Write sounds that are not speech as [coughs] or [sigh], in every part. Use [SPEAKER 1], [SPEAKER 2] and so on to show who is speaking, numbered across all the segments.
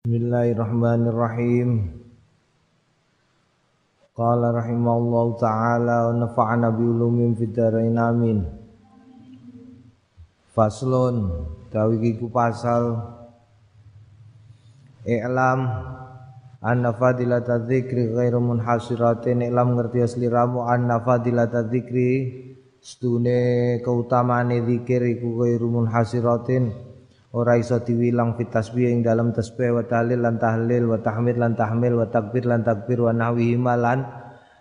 [SPEAKER 1] Bismillahirrahmanirrahim. Qala rahimallahu taala wa nafa'ana bi ulumin fid dharain amin. Faslun tawi ku pasal i'lam anna fadilata dzikri ghairu munhasiratin i'lam ngerti asliramu anna fadilata dzikri stune keutamane zikir iku ghairu munhasiratin ora iso diwilang fit tasbih ing dalam tasbih wa tahlil lan tahlil wa tahmid lan tahmil wa takbir lan takbir wa nahwi malan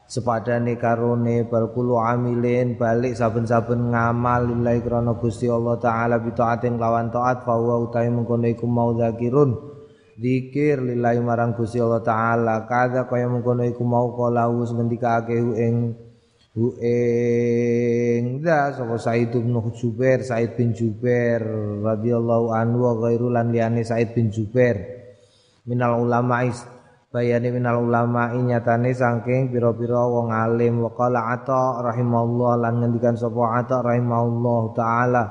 [SPEAKER 1] sepadane karone. Bal kulu amilin balik saben-saben ngamal lillahi krana Gusti Allah taala bi taatin lawan taat fa wa utahe mengkono iku mau zakirun. Zikir lillahi marang Gusti Allah taala. Kada kaya mengkono iku mau kala wis ngendikake ing hu ing da sapa Said bin Jubair Said bin Jubair radhiyallahu anhu wa ghairu lan liyane Said bin Jubair. Minal ulama bayane minal ulama nyatane saking pira-pira wong alim. Wa qala ata rahimallahu lan ngendikan sapa ata rahimallahu taala.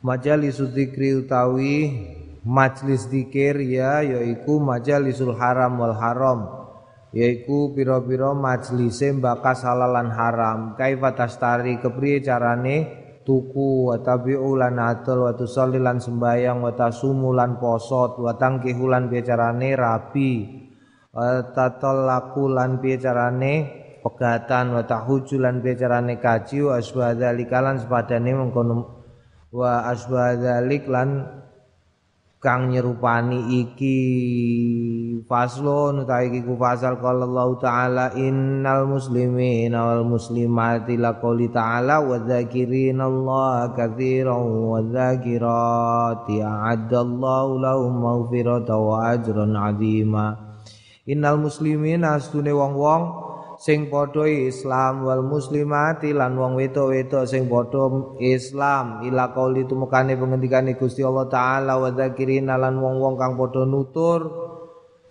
[SPEAKER 1] Majalis dzikri utawi majlis zikir ya yaiku majalisul haram wal haram yaiku pira-pira majlise bakas halalan haram. Kaifa tastari kepriye carane? Tuku wa tabi'u lan atul wa tusalli lan sembayang wa tasumu lan posot wa tangkihu lan carane? Rabi. Wa tatallaku lan carane? Pegatan wa tahuju lan carane? Kaji wa asbadzalika lan sepadane mengkono wa asbadzalik lan kang nyerupani iki faslun utawi iki fasal qala Allah taala innal muslimina wal muslimati laqali taala wa dzakirin Allah katsiran wa dzakirati a'addallahu lahum maghfiratan wa ajran 'azima innal muslimina astune wong-wong sing padha Islam wal muslimati lan wong wedok-wedok sing padha Islam. Ila qauli tumekane pengendikane Gusti Allah taala wa dzakirina lan wong-wong kang padha nutur.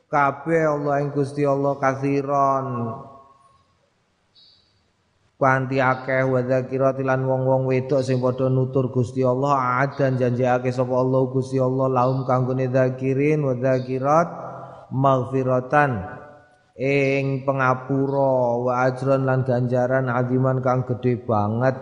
[SPEAKER 1] Kabeh Allah ing Gusti Allah kathiron. Kanti akeh wa dzakirati lan wong-wong wedok sing padha nutur Gusti Allah adan janjiake sapa Allah Gusti Allah laum kanggone dzakirin wa dzakirat maghfiratan ing pengapura wa ajron lan ganjaran aziman kang gede banget.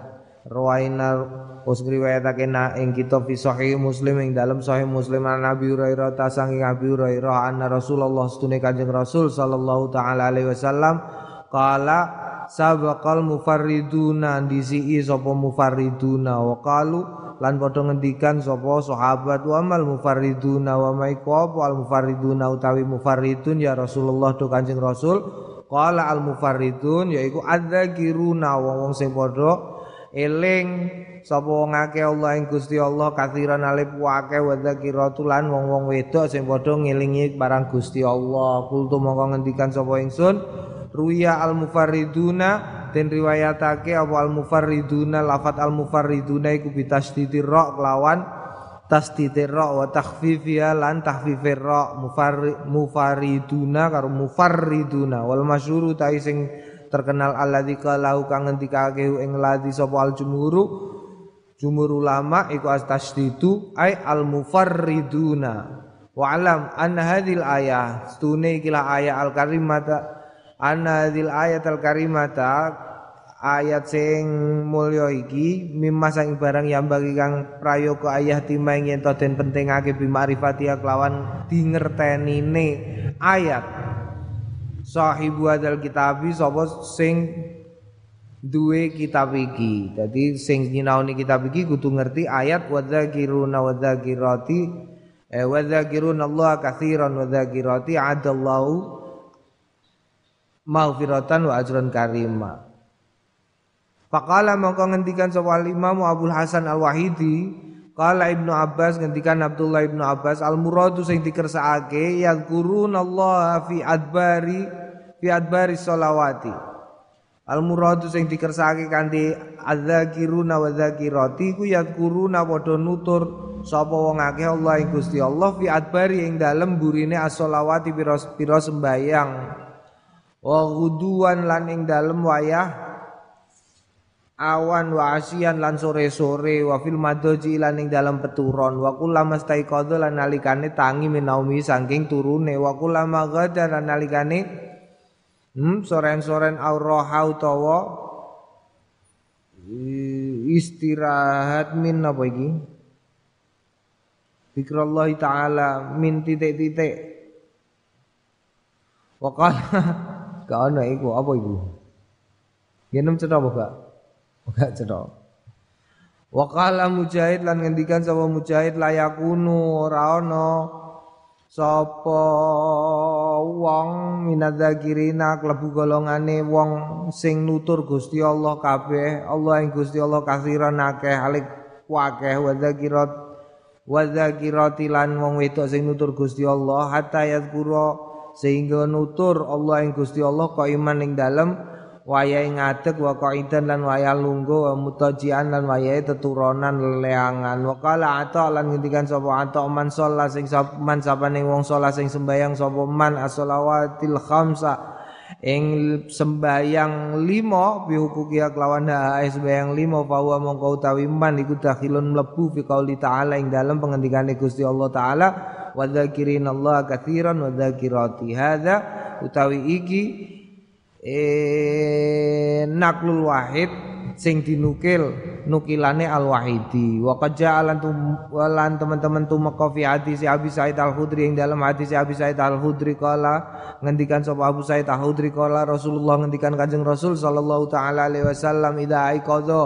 [SPEAKER 1] Rawaina us ngriwayatake na ing kita fi sahih muslim ing dalam sahih muslim an Nabi Hurairah ta saking Nabi Hurairah anna Rasulullah stune Kanjeng Rasul sallallahu taala alaihi wasallam qala sabaqal mufarriduna. Disi sapa mufarriduna wa qalu lan padha ngendikan sapa sahabat wa mal mufarriduna wa maiqab wal mufarriduna utawi mufarridun ya Rasulullah do Kanjeng Rasul. Qala al mufarridun yaiku adzakiruna wong-wong sing padha eling sapa wong akeh Allah ing Gusti Allah kathiran alif akeh wa dzakiratu lan wong-wong wedok sing padha ngelingi barang Gusti Allah. Kultu mongko ngendikan sapa ingsun ruya al mufarriduna den riwayatake apa al mufarriduna lafat al mufarriduna iku bitasdidi ra kelawan tasdidi ra wa takhfifiha lan takhfifir ra mufarriduna karo mufarriduna wal masyhuru ta sing terkenal alladzi kalau kang ngendikake ing ladzi sapa al jumhuru jumhur ulama iku astasdidu ai al mufarriduna wa alam anna hadhil ayah stune kila ayat al karimata anna ayat al karimata ayat sing mulya iki mimma sang barang yang bagi kang prayoga ayah timang yen den pentingake bi ma'rifati kelawan dingertenine ayat. Sahibu adal kitabi sapa sing duwe kitab iki. Dadi sing nyinaoni kitab iki kudu ngerti ayat wa dzakiruna wa dzakirati eh, wa dzakiruna Allah katsiran wa dzakirati adallahu maghfiratan wa ajran karima. Faqala mongko ngendikan sapa Imam Abu Hasan Al Wahidi, qala Ibnu Abbas ngendikan Abdullah Ibnu Abbas al muradu sing dikersakake Allah fi adbari fi adbari sholawati. Al muradu sing dikersakake kanthi adzakiruna wa dzakirati ku yadkuruna padha nutur sapa wong akeh Allah ing Gusti Allah fi adbari ing dalem burine as-sholawati pira sembayang wa ghuduwan lan ing dalem wayah awan wa asian lan sore-sore wa fil madoji lan ing dalam peturon. Wa kullama staiqadha lan nalikane tangi minaumi saking turune. Wa kullama ghada lan nalikane hmm soren-soren auraha utawa istirahat min apa iki? Zikrullah taala min titik-titik. Wa [laughs] gak ana iku apa iku Yen cerita apa gak? Enggak cedok. Wa qala Mujahid lan ngendikan sapa Mujahid layakunu ora ana sapa wong minadzakirina klebu golongane wong sing nutur Gusti Allah kabeh Allah ing Gusti Allah kasiran akeh alik wakeh wa zakirat lan wong wedok sing nutur Gusti Allah hatta yazkura sehingga nutur Allah ing Gusti Allah kok iman ing dalem wayahe ngadeg wa qaidan lan waya lungguh wa mutajian lan wayahe teturunan leleangan wa qala ata lan ngendikan sapa ata man sholat sing man sapane wong sholat sing sembayang sapa man as-shalawatil khamsa ing sembayang lima bi hukuki kelawan hae sembayang lima fawa mongko utawi man iku dakhilun mlebu fi qauli ta'ala ing dalem pengendikane Gusti Allah taala wa dzakirin Allah katsiran wa dzakirati hadza utawi iki eh naklul wahid sing dinukil nukilane al wahidi wa qad ja'alan walan teman-teman tumeka fi hadis Abi Said Al Khudri yang dalam hadis Abi Said Al Khudri kala ngendikan sapa Abu Said Al Khudri kala Rasulullah ngendikan Kanjeng Rasul sallallahu taala alaihi wasallam ida aiqadha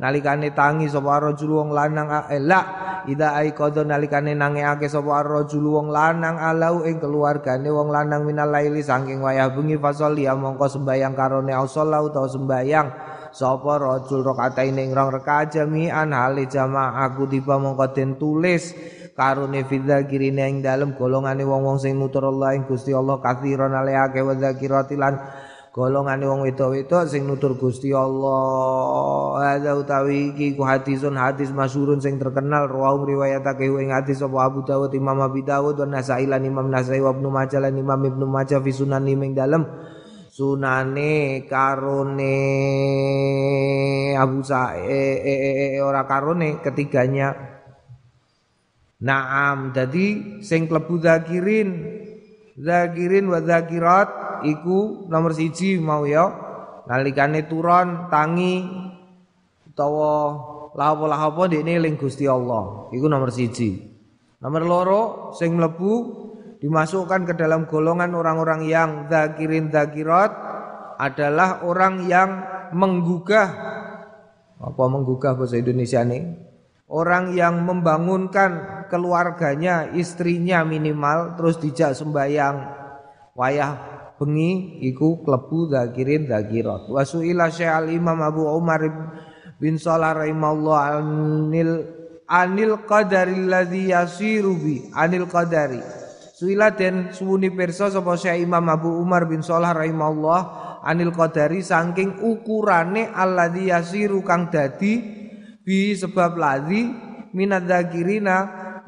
[SPEAKER 1] nalikane tangi sapa rajul wong lanang elak ida aiqadha nalikane nangeake sapa rajul wong lanang alau ing keluargane wong lanang minal laili saking wayah bengi fasoli ya mongko sembayang karone ausolla utawa sembayang sapa rajul rakaat ing rong rakaat jami'an hale jamaah aku tiba mongko den tulis karone fidzakirine ing dalem golongane wong-wong sing nutur Allah ing Gusti Allah kathiron aleake wa zakirati lan golongane wong wedok-wedok sing nutur Gusti Allah. Ada utawi iki ku hadisun hadis masyhurun sing terkenal rawu riwayatake ing hadis sapa Abu Dawud Imam Abi Dawud dan Nasai lan Imam Nasai wa Ibnu Majah lan Imam Ibnu Majah fi sunan ing dalem sunane karone. Abu Sa'e e, e, e, ora karone ketiganya. Naam jadi sing klebu zakirin. Zakirin wa zakirat iku nomor siji mau ya. Nalikane turon tangi utawa lapo-lapo dekne ling Gusti Allah. Iku nomor siji. Nomor loro sing mlebu dimasukkan ke dalam golongan orang-orang yang zakirin zakirat adalah orang yang menggugah. Apa menggugah bahasa Indonesia nih orang yang membangunkan keluarganya istrinya minimal terus dijak sembayang wayah bengi iku klebu zakirin zakirat wasuila syekh imam Abu Umar bin Salah rahimallahu anil anil qadari alladhi yasiru bi anil qadari Suila den suwuni pirsa sapa Syekh Imam Abu Umar bin Salah rahimahullah anil qadari saking ukurane alladzi yasiru kang dadi bi sebab ladzi minadzakirina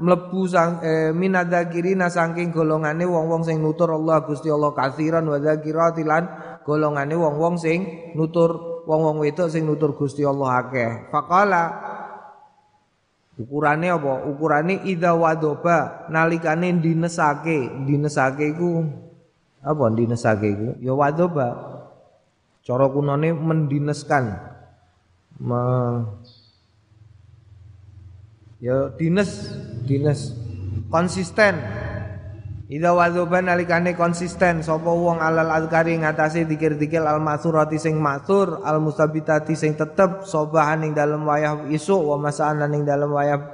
[SPEAKER 1] mlebu sang eh, minadzakirina saking golongane wong-wong sing nutur Allah Gusti Allah katsiran wa dzakiratilan golongane wong-wong sing nutur wong-wong wedok sing nutur Gusti Allah akeh. Faqala Ukurane apa? Ukurane ida wadoba nalikane dinesake, dinesake iku apa dinesake iku? Ya wadoba. Cara kunone mendineskan. Me, ya dines, dines konsisten Ida wadzoban nalikane konsisten sapa wong alal azkari ngatasi dikir-dikir al masurati sing matur al mustabitati sing tetep sobahan ing dalem wayah isuk wa masaan ing dalem wayah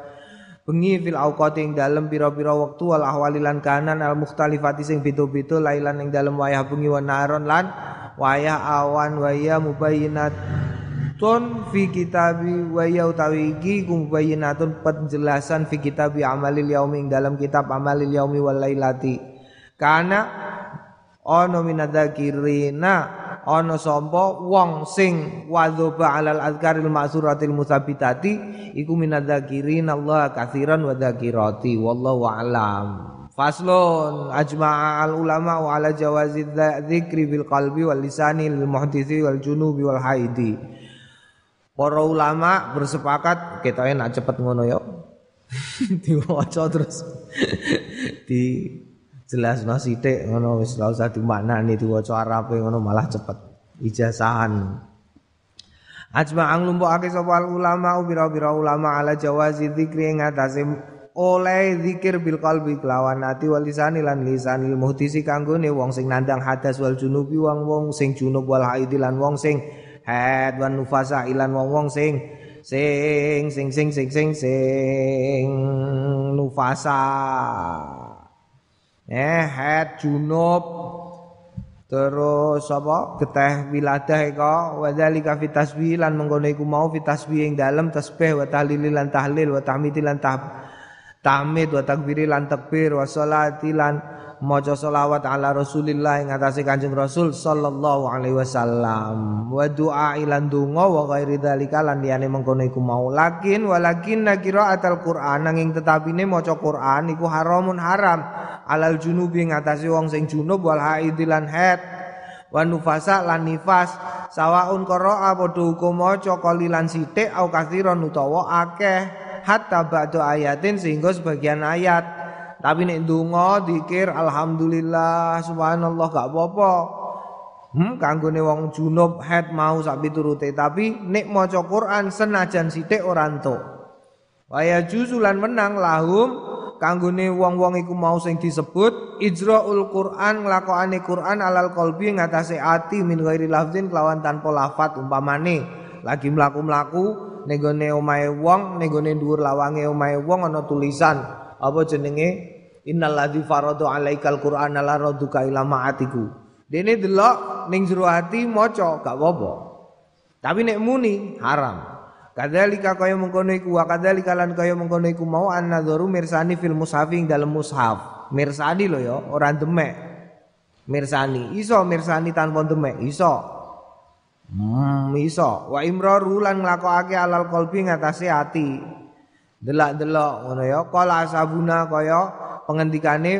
[SPEAKER 1] bengi fil auqati ing dalem pira-pira wektu al ahwalilan kanan al mukhtalifati sing beda-beda lailan ing dalem wayah bengi wa naron lan wayah awan waya mubayyinat tun fi kitabi wa ya utawi iki kumbayinatun penjelasan fi kitabi amalil yaumi dalam kitab amalil yaumi wal lailati. Kana ana minadzakirina ana sapa wong sing wadzoba alal azkaril ma'suratil musabitati iku minadzakirin Allah katsiran wa dzakirati wallahu a'lam. Faslun ajma'a al ulama wa ala jawazi dzikri bil qalbi wal lisani lil muhditsi wal junubi wal haidi Para ulama bersepakat ketoke nak cepet ngono yo. [laughs] Diwaca terus [laughs] di jelas sithik ngono wis ora usah dimaknani diwaca Arabe ngono malah cepet ijazahan. Ajma ang lumpukake sapa ulama ubira-ubira ulama ala jawazi dzikri ing atase oleh zikir bil qalbi kelawan ati wal lisani lan lisanil muhtisi kanggone wong sing nandang hadas wal junubi wong wong sing junub wal haidi lan wong sing haid wan nufasa ilan wong-wong sing sing sing sing sing sing sing nufasa. Eh haid junub. Terus apa? Geteh wiladah iko wadzalika fi tasbih lan mengkono iku mau fi tasbih ing dalem tasbih wa tahlil lan tahlil wa tahmid lan tahmid wa takbir lan takbir wa sholati lan maca selawat ala Rasulillah ing atase Kanjeng Rasul sallallahu alaihi wasallam. Wa du'a ilan donga wa ghairi dzalika lan liyane mengkono iku mau. Lakin walakin qiraatul Qur'an nanging tetapine maca Qur'an iku haramun haram. Alal junubi ing atase wong sing junub wal haid lan haid. Wa nufasa lan nifas. Sawaun qira'a padha hukum maca qalilan sithik au kathiron utawa akeh. Hatta ba'du ayatin sehingga sebagian ayat tapi nek ndonga dikir alhamdulillah subhanallah gak apa-apa. Hmm, wong junub head mau sak piturute tapi nek maca Quran senajan sithik ora entuk. Waya juzulan menang lahum kanggone wong-wong iku mau sing disebut ijraul Quran nglakokane Quran alal qalbi ngatasé ati min ghairi lafzin kelawan tanpa lafat umpamane lagi mlaku-mlaku ning gone omahe wong ning gone dhuwur lawange omahe wong ana tulisan apa jenenge innalladzi faradu alaikal qur'ana la raduka ila ma'atiku dene delok ning jero ati maca gak apa-apa tapi nek muni haram Kadzalika kaya mengkono iku wa kadzalika lan kaya mengkono iku mau annadzaru mirsani fil mushaf ing dalem mushaf. Mirsani lho ya, ora demek. Mirsani, iso mirsani tanpa demek, iso. Hmm, iso. Wa imraru lan nglakokake alal qalbi ngatasé ati. Delak-delok ngono ya. Kala asabuna kaya pengendikane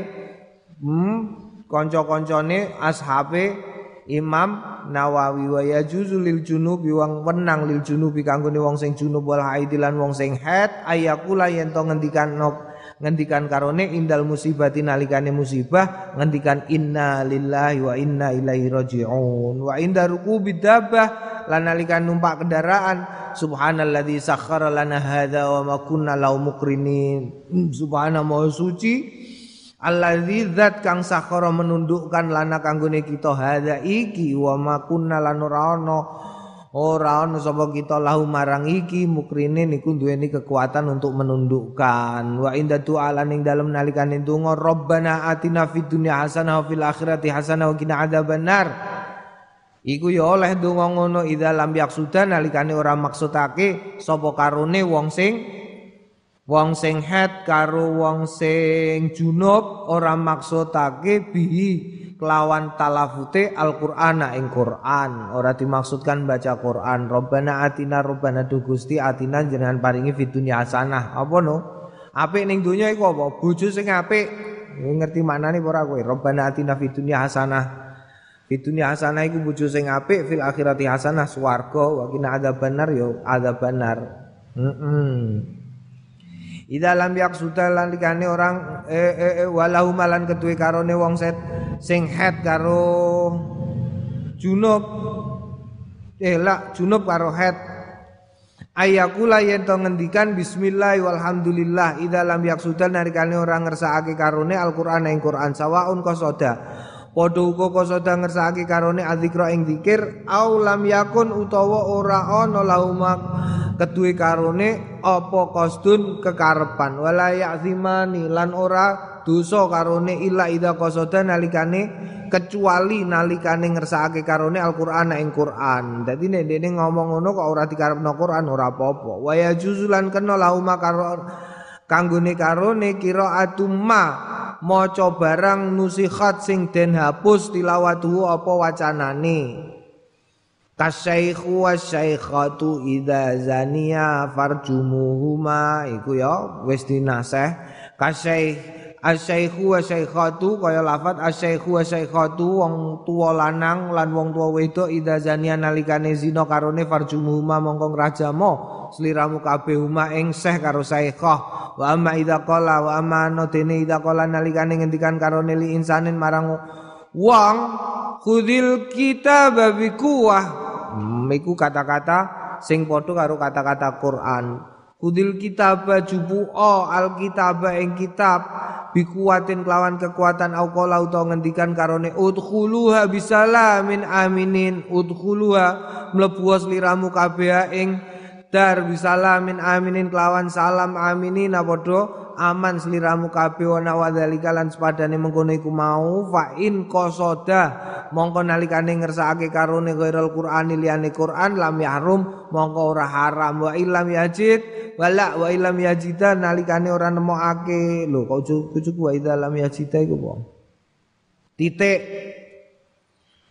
[SPEAKER 1] hmm kanca-kancane ashabe Imam Nawawi wa yajuzu lil junubi wong wenang lil junubi kanggone wong sing junub wal haid lan wong sing haid ayakula yen to ngendikan ngendikan karone indal musibati nalikane musibah ngendikan inna lillahi wa inna ilaihi rajiun. Wa inda rukubi dabbah lan nalikan numpak kendaraan. Subhanalladzi sakhkhara lana hadza wa ma kunna lau mukrinin hmm, subhana maha suci. Alladzi zat kang sakhara menundukkan lana kanggone kita hadza iki wa ma kunna lan ora ana sapa kita lahu marang iki mukrine niku duweni kekuatan untuk menundukkan. Wa inda tu'ala ning dalem nalikane donga rabbana atina fid dunya hasanah wa fil akhirati hasanah wa qina adzabannar Iku ya oleh donga ngono idza lam yaksuda nalikane ora maksudake sapa karone wong sing wong sing het karo wong sing junub ora maksudake bihi kelawan talafute Al-Qur'ana ing Qur'an. Ora dimaksudkan baca Qur'an. Robbana atina Robbana du Gusti atina jenengan paringi fid dunya hasanah. Apa no? Apik ning donya iku apa? Bojo sing apik. Ngerti maknane ora kowe? Robbana atina fid dunya hasanah. Fitunya hasanah iku bojo sing apik fil akhirati hasanah. Swarga wa kina benar yo ada benar. Heeh. Ida lam yaksuda lan dikane orang eh, eh, eh walahu malan ketuwe karone wong set sing het karo junub. Eh lak junub karo het. Ayakula yen to ngendikan bismillah walhamdulillah. Ida lam yaksuda narikane orang ngersakake karone Al-Qur'an ing Qur'an. Sawaun qasoda Padha uga kasada ngersakake karone adzikra ing zikir au lam yakun utawa ora ana laumak keduwe karone apa kosdun kekarepan wala ya'zimani lan ora dosa karone illa ida kasada nalikane kecuali nalikane ngersakake karone Al-Qur'an ing Qur'an. Dadi nek dene ngomong ngono kok ora dikarepno Qur'an ora apa-apa. Wa yajuzulan kena lauma karo kanggone karone kira atumma maca barang nusikhat sing den hapus tilawatu apa wacanane Kasyaikhu wasyaikhatu idza zania farjumuhuma. Iku ya wis dinaseh. Kasyaikh asyaikhu wa kaya lafat asyaikhu wa syaikhatu wong tuwa lanang lan wong tuwa wedok ida zania nalikane zina karone farjumuhuma mongko ngrajamo sliramu kabeh huma ing seh karo syaikhah wa amma ida qala wa amma no dene ida qala nalikane ngendikan karone li insanin marang wong khudil kita babi kuwah hmm, kata-kata sing padha karo kata-kata Quran. Kudil kitab jubu o al kitab ing kitab. Bikuatin kelawan kekuatan au qala utawa ngendikan karone udkhuluha bisalamin aminin. Udkhuluha mlebu liramu kabeh ing dar bisalamin aminin kelawan salam aminin padha aman seliramu kabeh wa nawadzalika lan sepadane mengkono iku mau fa in qasada mongko nalikane ngersakake karone ghairal qur'ani liyane Qur'an lam yahrum mongko ora haram. Wa illam yajid wala wa illam yajida nalikane ora nemokake. Lho kok cucuku wa idza lam yajida iku apa titik.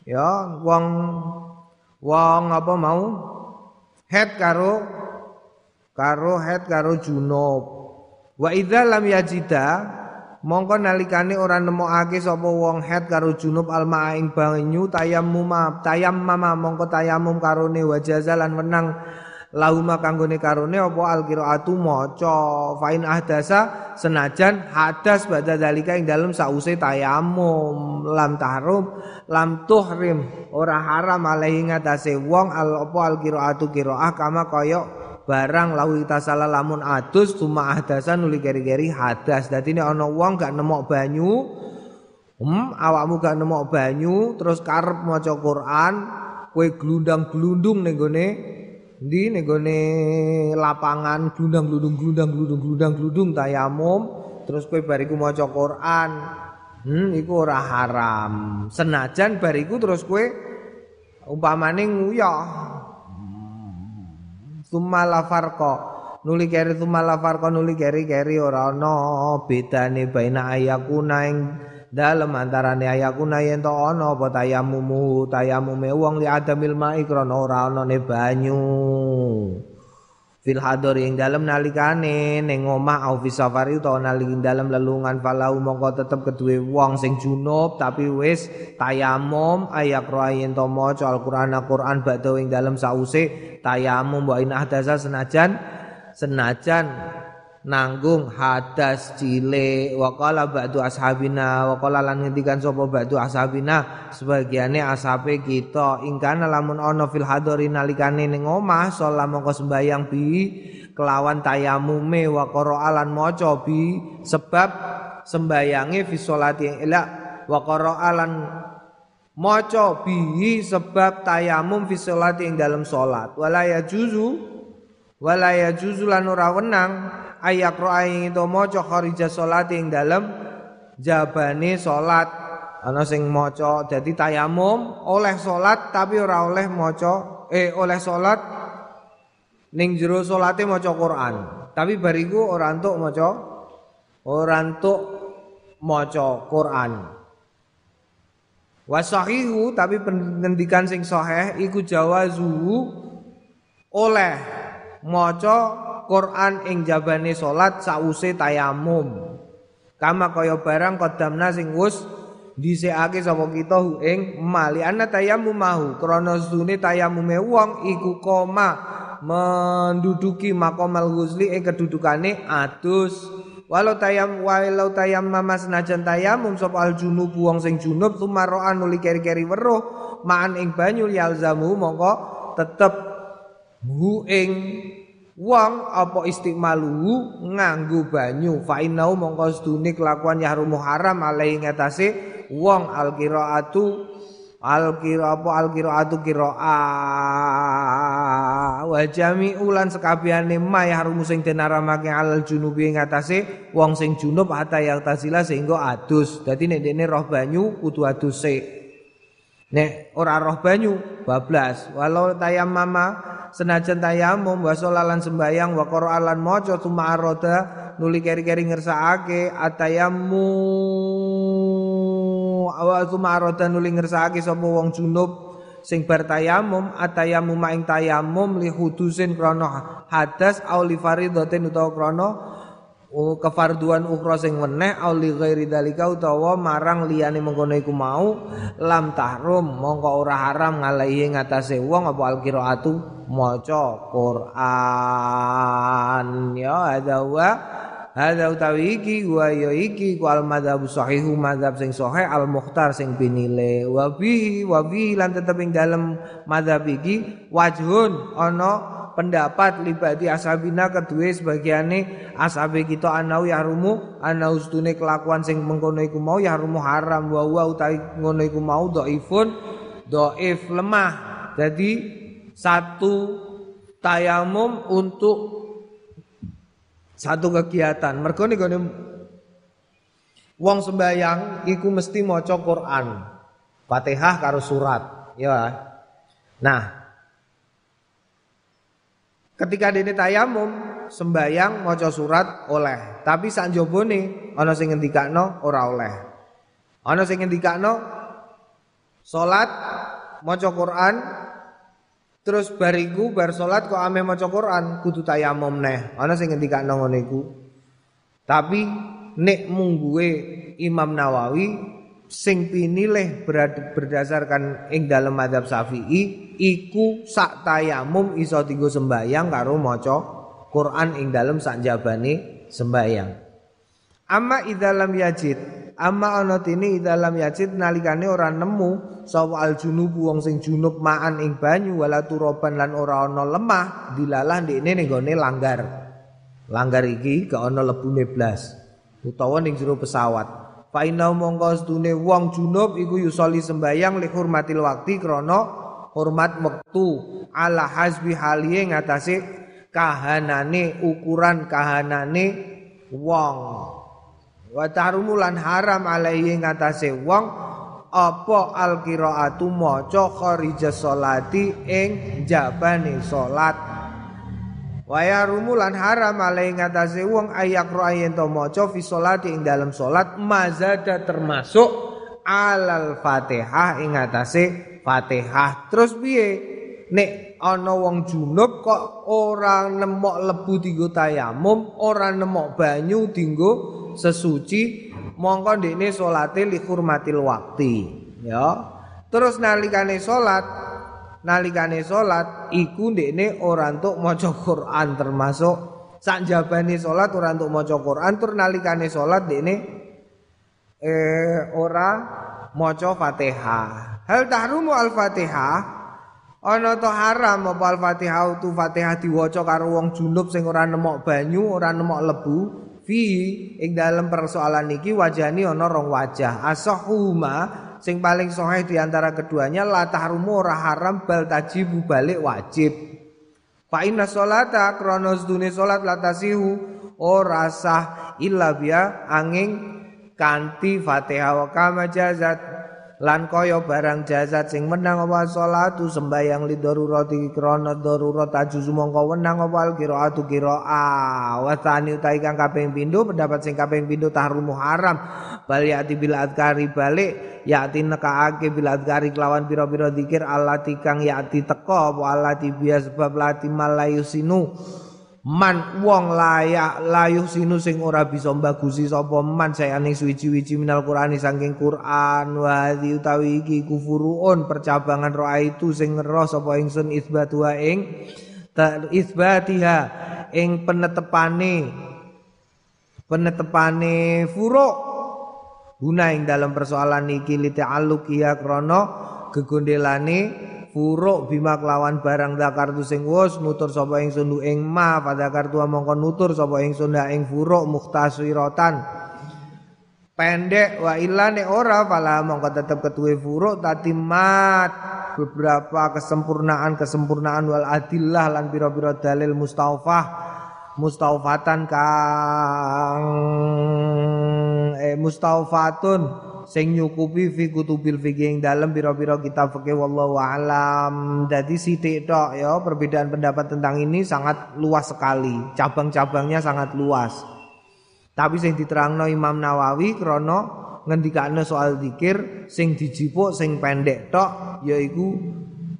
[SPEAKER 1] Ya wong wong apa mau head karo karo head karo junub. Wa idza lam yajida mongko nalikane ora nemokake sapa wong head karo junub alma ing banyu tayammum tayammama mongko tayamum karone wajazalan menang lahuma kanggone karone apa alqiraatu maca. Fain ahdasa senajan hadas badha dalika ing dalem sause tayamum. Lam tahrum lam tuhrim. Ora haram alaihi ngatasé wong al apa alqiraatu qiraah kama kaya barang lahu tasala lamun adus cuma ahdasan nuli keri-keri hadas. Dadi nek ana wong gak nemok banyu hmm awakmu gak nemok banyu terus karep maca Quran kowe glundang-glundung ning gone ndi ning gone lapangan glundang-glundung glundang-glundung glundang-glundung tayamum terus kowe bariku maca Quran hmm iku ora haram. Senajan bariku terus kowe umpamane nguyah Sumala farqa nuli keri sumala farqa nuli keri keri ora ana bedane baina ayakuna ing dalem antarane ayakuna yen to ana apa tayamumu tayamume wong li adamil mai krana ora ana ne banyu. Fil hadori ing dalem nalikane ning omah au fi safari utawa nalika dalem lelungan falau mongko tetep kedue wong sing junub tapi wis tayamum ayak yen to maca Al-Qur'an Al-Qur'an badhe ing dalem sause tayamum wa in ahdasa senajan senajan nanggung hadas cile waqala ba'du ashabina waqala lan ngendikan sapa ba'du ashabina sebagiane asape kita ingkana lamun ana fil hadori nalikane ning omah sholat mongko sembayang bi kelawan tayamume wa qara'alan maca bi sebab sembayange fi sholati ila wa qara'alan maca bi sebab tayamum fi sholati ing dalam salat wala ya juzu wala ya juzu lan ora wenang ayak ro'aing itu moco kharija sholat ing dalam jabane sholat. Ana sing maca dadi tayamum oleh sholat tapi ora oleh maca eh oleh sholat. Ning jero salate maca Quran. Tapi bariku ora entuk maca ora entuk maca Quran. Wasahihu tapi pengendikan sing sahih iku jawazu oleh maca Quran ing jabane salat sause tayamum. Kama kaya barang kodamna sing wis dhisikake sapa kita ing mali ana tayamum mahu krana sune tayamume wong iku koma menduduki makomal ghusli ing kedudukane adus. Walau tayam walau tayam mama senajan tayamum sapa al junub wong sing junub tumaroan nuli keri-keri weruh maan ing banyu yalzamu mongko tetep hu ing Wong apa istimalu nganggo banyu? Fa innahu mongko sedune kelakuan yahrumu haram alai ngatasi wong alqiraatu alqira apa alqiraatu qiraa. Wa jami'u lan sekabehane ma yahrumu sing den aramake alal junubi ngatasi wong sing junub hatta yang tasila sehingga adus. Dadi nek dene roh banyu kudu adus Nek ora roh banyu bablas. Walau tayam mama senajan tayamum wa sholalan sembayang wa qur'an maca tuma arada nuli keri-keri ngersakake atayammu. Awa tuma arada nuli ngersakake sapa wong junub sing bar tayamum atayamum ing tayamum li hudusin krana hadas au li faridatin utawa krana kefarduan ukhra sing weneh au li ghairi dalika utawa marang liyane mengkono iku mau lam tahrum mongko ora haram ngalahi ngatasé wong apa alqiraatu? Maca Quran. Ya ada wa Hadza utawi iki wa ya iki ku al madzhab sahihu madzhab sing sahih al mukhtar sing pinile wa bihi wa bihi lan tetep ing dalem madzhab iki wajhun ana pendapat libati ashabina kedua sebagiane ashabe kita anau yahrumu anau ustune kelakuan sing mengkono iku mau yahrumu haram wa wa utawi ngono mau dhaifun dhaif lemah. Jadi satu tayamum untuk satu kegiatan. Mergo niku wong sembayang iku mesti maca Quran. Fatihah karo surat ya nah Ketika dene tayamum sembayang maca surat oleh, tapi sak njobone ana sing ngendikakno ora oleh. Ana sing ngendikakno salat maca Quran terus bariku bar salat kok ame maca Quran kudu tayamum neh. Ana sing ngendikakno ngono iku. Tapi nek mungguwe Imam Nawawi sing pinilih berdasarkan ing dalam madhab Syafi'i iku sak tayamum iso dienggo sembayang karo maca Quran ing dalam sak jabane sembayang. Amma idzalam yajid, amma ana tini idzalam yajid nalikane ora nemu sapa al junub wong sing junub maan ing banyu wala turoban lan ora ana lemah dilalah ndekne ning gone langgar. Langgar iki gak ana lebune blas utawa ning jero pesawat. Fa inna mongko sedune wong junub iku yusoli sembayang li hurmatil waktu krana hormat wektu ala hasbi haliye ngatasé kahanane ukuran kahanane wong. Wa tarumulan haram alaihi ngatasé wong apa al qiraatu maca kharija sholati ing jabane salat. Waya rumulan haram alai ngatasi wong ayak ro'ayen to moco fi sholati ing dalam sholat mazada termasuk alal fatihah ing fatihah. Terus biye nek ana wong junub kok ora nemok lebu dinggo tayamum ora nemok banyu dinggo sesuci mongko ndekne salate li hurmatil waqti ya. Terus nalikane salat nalikane salat iku ndekne ora entuk maca Quran termasuk sak jabane salat ora entuk maca Quran tur nalikane salat ndekne eh ora maca Fatihah. Hal tahrumu al-Fatihah? Ana to haram apa al-Fatihah tu Fatihah diwaca karo wong junub sing ora nemok banyu, ora nemok lebu? Fi ing dalam persoalan iki wajani ana rong wajah. Asahuma sing paling sahih di antara keduanya la tahrumu ora haram bal tajibu balik wajib. Fa inna sholata krana sedune salat la tasihu ora sah illa biya angin kanti Fatihah wa kama jazat lan kaya barang jazat sing menang apa salatu sembayang li darurati krana darurat tajuzu mongko wenang apa al qiraatu qiraa wa tani utai kang kaping pindho pendapat sing kaping pindho tahrumu haram. Bal yati bil adkari balik yati nekaake bil adkari kelawan pira-pira zikir allati kang yati teka apa allati bias sebab lati malayusinu man wong layak layuh sinu sing ora bisa mbagusi sapa man sayane suwi-wiji minal Qur'ani saking Qur'an. Wa utawi iki kufuruun percabangan roa itu sing ngeroh sapa ingsun isbatu ing isbatiha ing penetepane penetepane furu guna ing dalam persoalan iki li ta'alluq ya krana gegondelane furuk bima kelawan barang zakartu sing wus nutur sapa ingsun ing ma pada kartu mongko nutur sapa ingsun ing furuk mukhtasiratan pendek wa illa nek ora fala mongko tetep ketuwe furuk tatimat beberapa kesempurnaan kesempurnaan wal adillah lan pira-pira dalil mustaufah mustaufatan kang eh mustaufatun sing nyukupi fi kutubil fikih ing dalem pira-pira kitab fikih wallahu alam. Dadi sithik tok ya perbedaan pendapat tentang ini sangat luas sekali. Cabang-cabangnya sangat luas. Tapi sing diterangno Imam Nawawi krana ngendikane soal zikir sing dijipuk sing pendek tok yaiku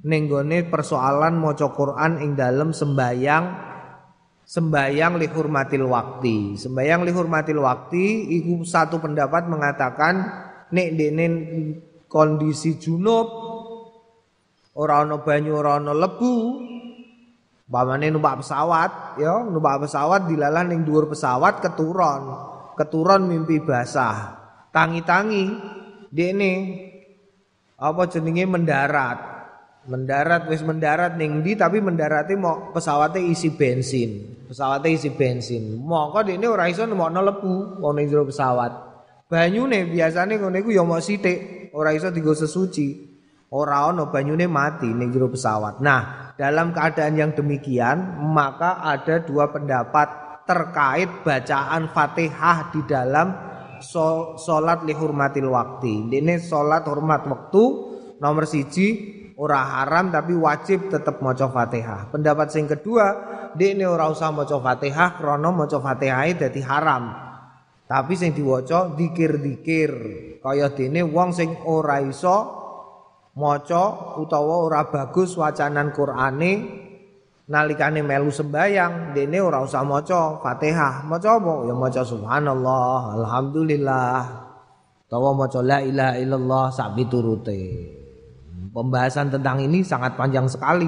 [SPEAKER 1] ning persoalan maca Quran ing dalem sembayang sembayang lihurmatil waktu. Sembayang lihurmatil waktu iku satu pendapat mengatakan nek dene kondisi junub ora ana banyu ora ana lebu Pamane numpak pesawat, ya, numpak pesawat dilalah ning dhuwur pesawat keturun. Keturun mimpi basah. Tangi-tangi dekne apa jenenge mendarat. Mendarat wis mendarat ning ndi tapi mendarate mau pesawatnya isi bensin. Pesawatnya isi bensin. Moko dekne ora iso nemokno lebu wong ning pesawat. Banyune biasane ngene iku ya mau sithik, ora iso digo sesuci. Ora ana banyune mati ning jero pesawat. Nah, dalam keadaan yang demikian, maka ada dua pendapat terkait bacaan Fatihah di dalam sholat lihurmatil waktu. Ini sholat hormat waktu nomor siji ora haram tapi wajib tetap maca Fatihah. Pendapat sing kedua, ini ora usah maca Fatihah krana maca Fatihah dadi haram. Tapi sing diwaca dikir-dikir. Kaya dene wong sing ora iso maca utawa ora bagus wacanan Qur'ane nalikane melu sembayang dene ora usah maca Fatihah. Maca apa? Ya maca subhanallah alhamdulillah. Utawa maca la ilaha illallah sak turute pembahasan tentang ini sangat panjang sekali.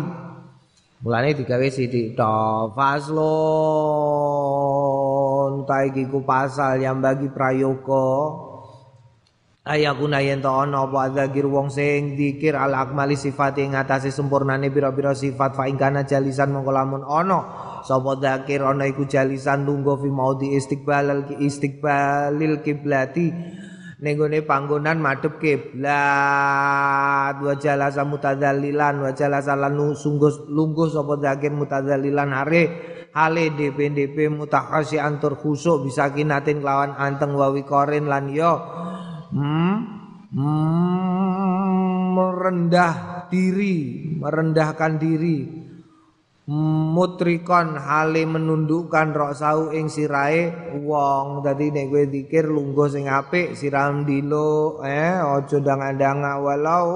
[SPEAKER 1] Mulane digawe sithik to faslon ta iki ku pasal yang bagi prayoga. Ayakuna yen to ana apa zikir wong sing zikir al akmali sifat ing atase sempurnane pira-pira sifat fa ingkana jalisan mongko lamun ana. Sapa ana iku jalisan lungguh fi maudi istiqbalal istiqbalil kiblati ning panggonan madhep kiblat wa jalasa mutadzallilan wa jalasa lan sungguh lungguh sapa zikir mutadzallilan are hale DP-DP mutakhasi antur khusuk bisa kinatin lawan anteng wawi korin lan yo. Hmm, hmm, merendah diri, merendahkan diri. Mutrikon hale menundukkan rok sau ing sirahe wong. Dadi nek kowe zikir lungguh sing apik siram dilo eh aja danga-danga walau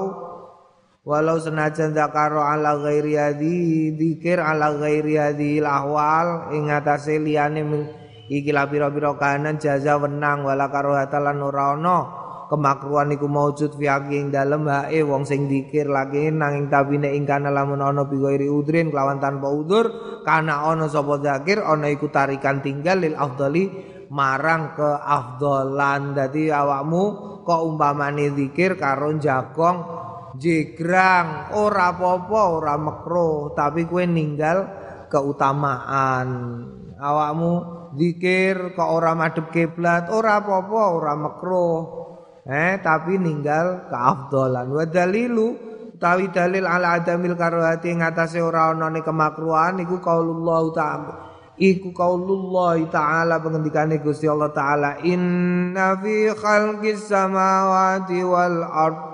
[SPEAKER 1] walau senajan zakaro ala ghairi hadi zikir ala ghairi hadi lahwal ing atase liyane iki la pira-pira kahanan jaza wenang wala karo hatalan ana. Kemakruan iku maujud fi ing dalem hae wong sing dikir lagi nanging tabine ing kana lamun ana bigoiri udrin kelawan tanpa udur kana ana sapa zakir ana iku tarikan tinggal lil afdali marang ke afdolan dadi awakmu kok umpamane zikir karo jagong jegrang ora apa-apa ora makruh tapi kue ninggal keutamaan. Awakmu zikir kok ora madhep kiblat ora apa-apa ora makruh eh tapi ninggal keafdolan wa dalilu utawi dalil ala adamil karohati ngatasé ora ana kemakruhan iku qaulullah ta'ala iku qaulullah ta'ala pengendikane Gusti Allah taala inna fi khalqis samawati wal ardh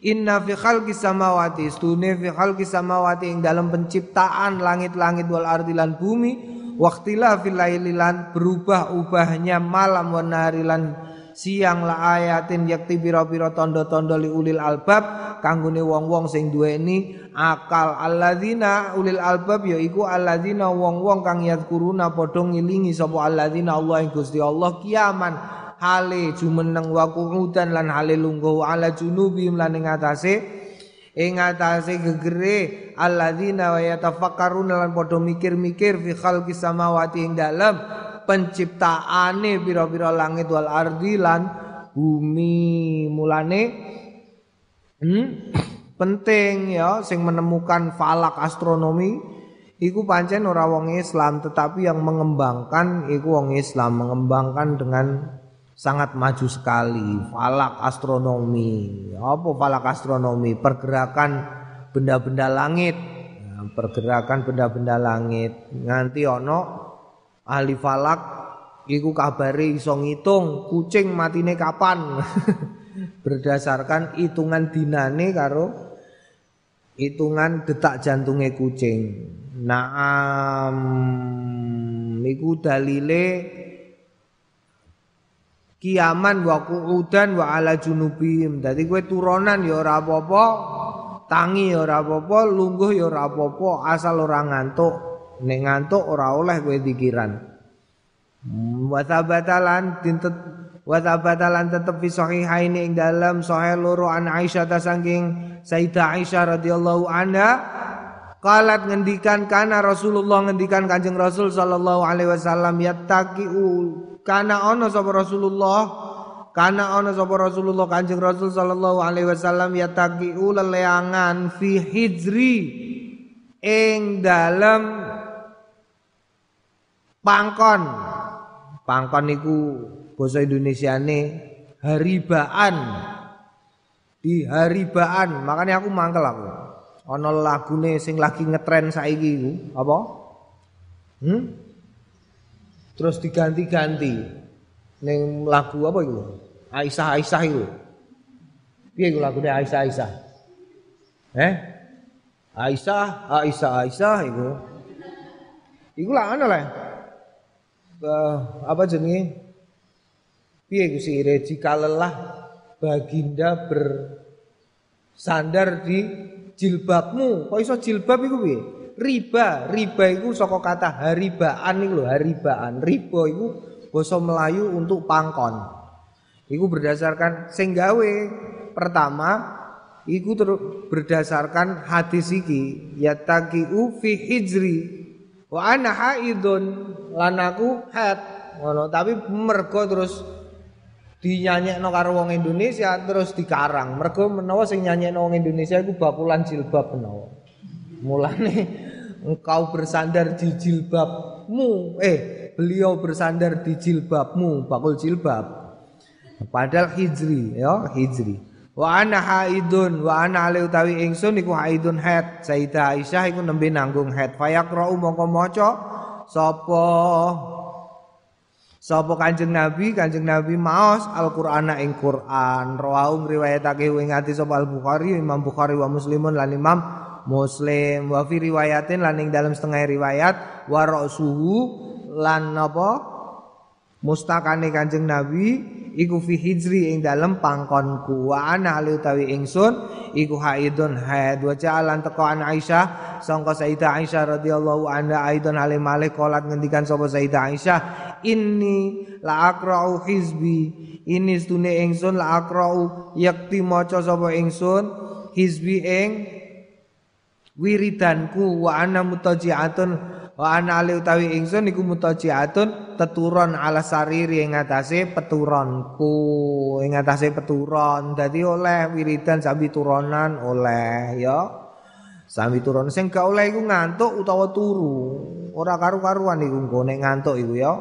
[SPEAKER 1] Inna fi khalqis samawati stune fi khalqis samawati ing dalam penciptaan langit-langit wal ardi lan bumi waqtila fil laili lan berubah-ubahnya malam wan lan siang la ayatin yakti biro-biro tondo-tondo li ulil albab kanggone wong-wong sing duweni akal. Alladzina ulil albab ya iku alladzina wong-wong kang yadkuruna padha ngilingi sapa alladzina Allah ing Gusti Allah kiaman hale jumeneng wa qu'udan lan hale lungguh ala junubihim lan ing atase ing atase gegere alladzina wa yatafakkaruna lan padha mikir-mikir fi khalqis samawati ing dalem penciptaane pira-pira langit wal ardi lan bumi. Mulane hmm, penting ya sing menemukan falak astronomi iku pancen ora wong Islam tetapi yang mengembangkan iku wong Islam mengembangkan dengan sangat maju sekali. Falak astronomi. Apa falak astronomi? Pergerakan benda-benda langit. Ya, pergerakan benda-benda langit. Nganti ono ahli falak iku kabare iso ngitung kucing matine kapan. [laughs] Berdasarkan hitungan dinane karo hitungan detak jantungnya kucing. Naam iku dalile kiaman wa qu'udan wa ala junubihim. Dadi kowe turunan ya ora apa-apa, tangi ya ora apa-apa, lungguh ya ora apa-apa, asal ora ngantuk. Nek ngantuk ora oleh kowe dikiran. Hmm, wa tabatalan tintet wa tabatalan tetep fi sahihaini ing dalam sahih loro an Aisyah ta saking Sayyidah Aisyah radhiyallahu anha Kalat ngendikan kana Rasulullah ngendikan Kanjeng Rasul sallallahu alaihi wasallam yattaqiu kana ana sapa Rasulullah kana ana sapa Rasulullah Kanjeng Rasul sallallahu alaihi wasallam yattaqiu leleangan fi hijri ing dalem pangkon. Pangkon niku basa Indonesiane haribaan. Di haribaan. Makanya aku mangkel aku. Ana lagune sing lagi ngetren saiki iku. Apa? Hmm? Terus diganti-ganti ning lagu apa iku? Aisyah Aisyah iku. Piye iku lagune Aisyah Aisyah? Eh? Aisyah, Aisyah Aisyah iku. Iku lah ana lah. Apa jenenge? Piye iku sih jika lelah baginda bersandar di jilbabmu. Kok iso jilbab iku piye? Riba, riba iku saka kata haribaan iku lho, haribaan. Riba iku basa Melayu untuk pangkon. Iku berdasarkan sing gawe pertama iku berdasarkan hadis iki yataqiu fi hijri wa ana haidun lan aku haid ngono tapi mergo terus dinyanyekno karo wong Indonesia terus dikarang. Mergo menawa sing nyanyekno wong Indonesia iku bakulan jilbab menawa. Mulane engkau bersandar di jilbabmu, eh beliau bersandar di jilbabmu, bakul jilbab. Padahal hijri, ya hijri. Wa ana haidun wa ana ali utawi ingsun iku haidun haid. Sayyidah Aisyah iku nembe nanggung haid. Fayaqra'u mongko maca sapa Sapa Kanjeng Nabi, Kanjeng Nabi maos Al-Qur'an ing Qur'an. Rawahu riwayatake ing ati sapa Al-Bukhari, Imam Bukhari wa Muslimun lan Imam Muslim. Wa fi riwayatin lan ing dalam setengah riwayat wa ra'suhu lan apa? Mustakane Kanjeng Nabi iku fi hijri ing dalem pangkonku wa ana ali utawi ingsun iku haidun haid wa ja'alan teko an Aisyah sangka Sayyidah Aisyah radhiyallahu anha aidon alim malik kolat ngendikan sapa Sayyidah Aisyah inni la aqra'u hizbi ini stune ingsun la aqra'u yakti maca sapa ingsun hizbi ing wiridanku wa ana mutaji'atun wa ana ali utawi ingsun iku mutajiatun teturon ala sariri ing atase peturonku ing atase peturon. Dadi oleh wiridan sambi turonan oleh ya. Sambi turon sing gak oleh iku ngantuk utawa turu. Ora karu-karuan iku engko nek ngantuk iku ya.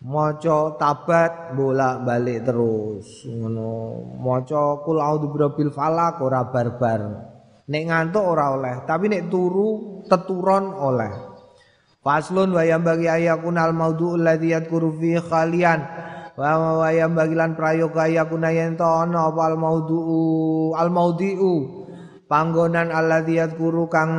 [SPEAKER 1] Maca tabat bolak-balik terus ngono. Maca kul birabbil falak ora barbar nek ngantuk ora oleh tapi nek turu teturon oleh. Faslun wa yang bagi ayakunal maudhu alladhi yadkuru fi khalian. Wa wa yang bagi lan prayoga ayakuna yen to ana apa al maudhu al maudhi'u panggonan alladhi yadkuru kang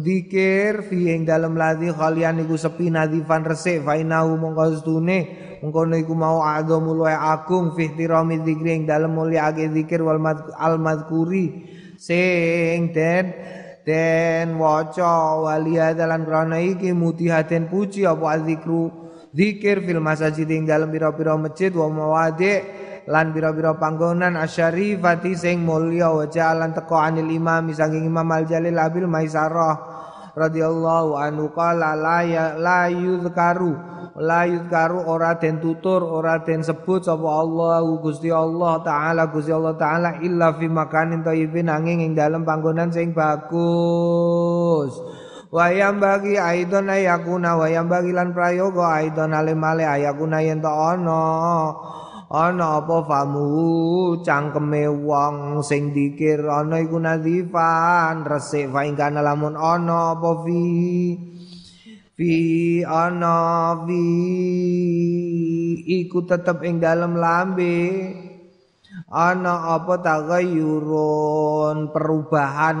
[SPEAKER 1] dikir fi ing dalem ladhi khalian iku sepi nadifan resik. Fa inahu mongko stune mongko iku mau agama luwe agung fi ihtirami dzikri ing dalem mulyaake zikir wal al madkuri sing den den waca waliya dalan krana iki mutihaten puji apa azikru zikir fil masajid ing dalem pira-pira masjid wa mawadi lan pira-pira panggonan asyarifati sing mulya wa jalan teko anil imam saking Imam Al Jalil Abil Maisarah radhiyallahu anhu qala la ya la yuzkaru la yuzkaru ora den tutur ora den sebut sapa Allah Gusti Allah taala Gusti Allah taala illa fi makanin thayyibin angin ing dalem panggonan sing bagus. Wayam bagi aidon ayakuna wayam bagi lan prayoga aidon alimale ayakuna yen to ana ana apa famu? Cangkeme wong sing dikir ana iku nadifan resik kana lamun ana apa fi fi ana fi iku tetep ing dalem lambe. Ana apa tagayurun perubahan.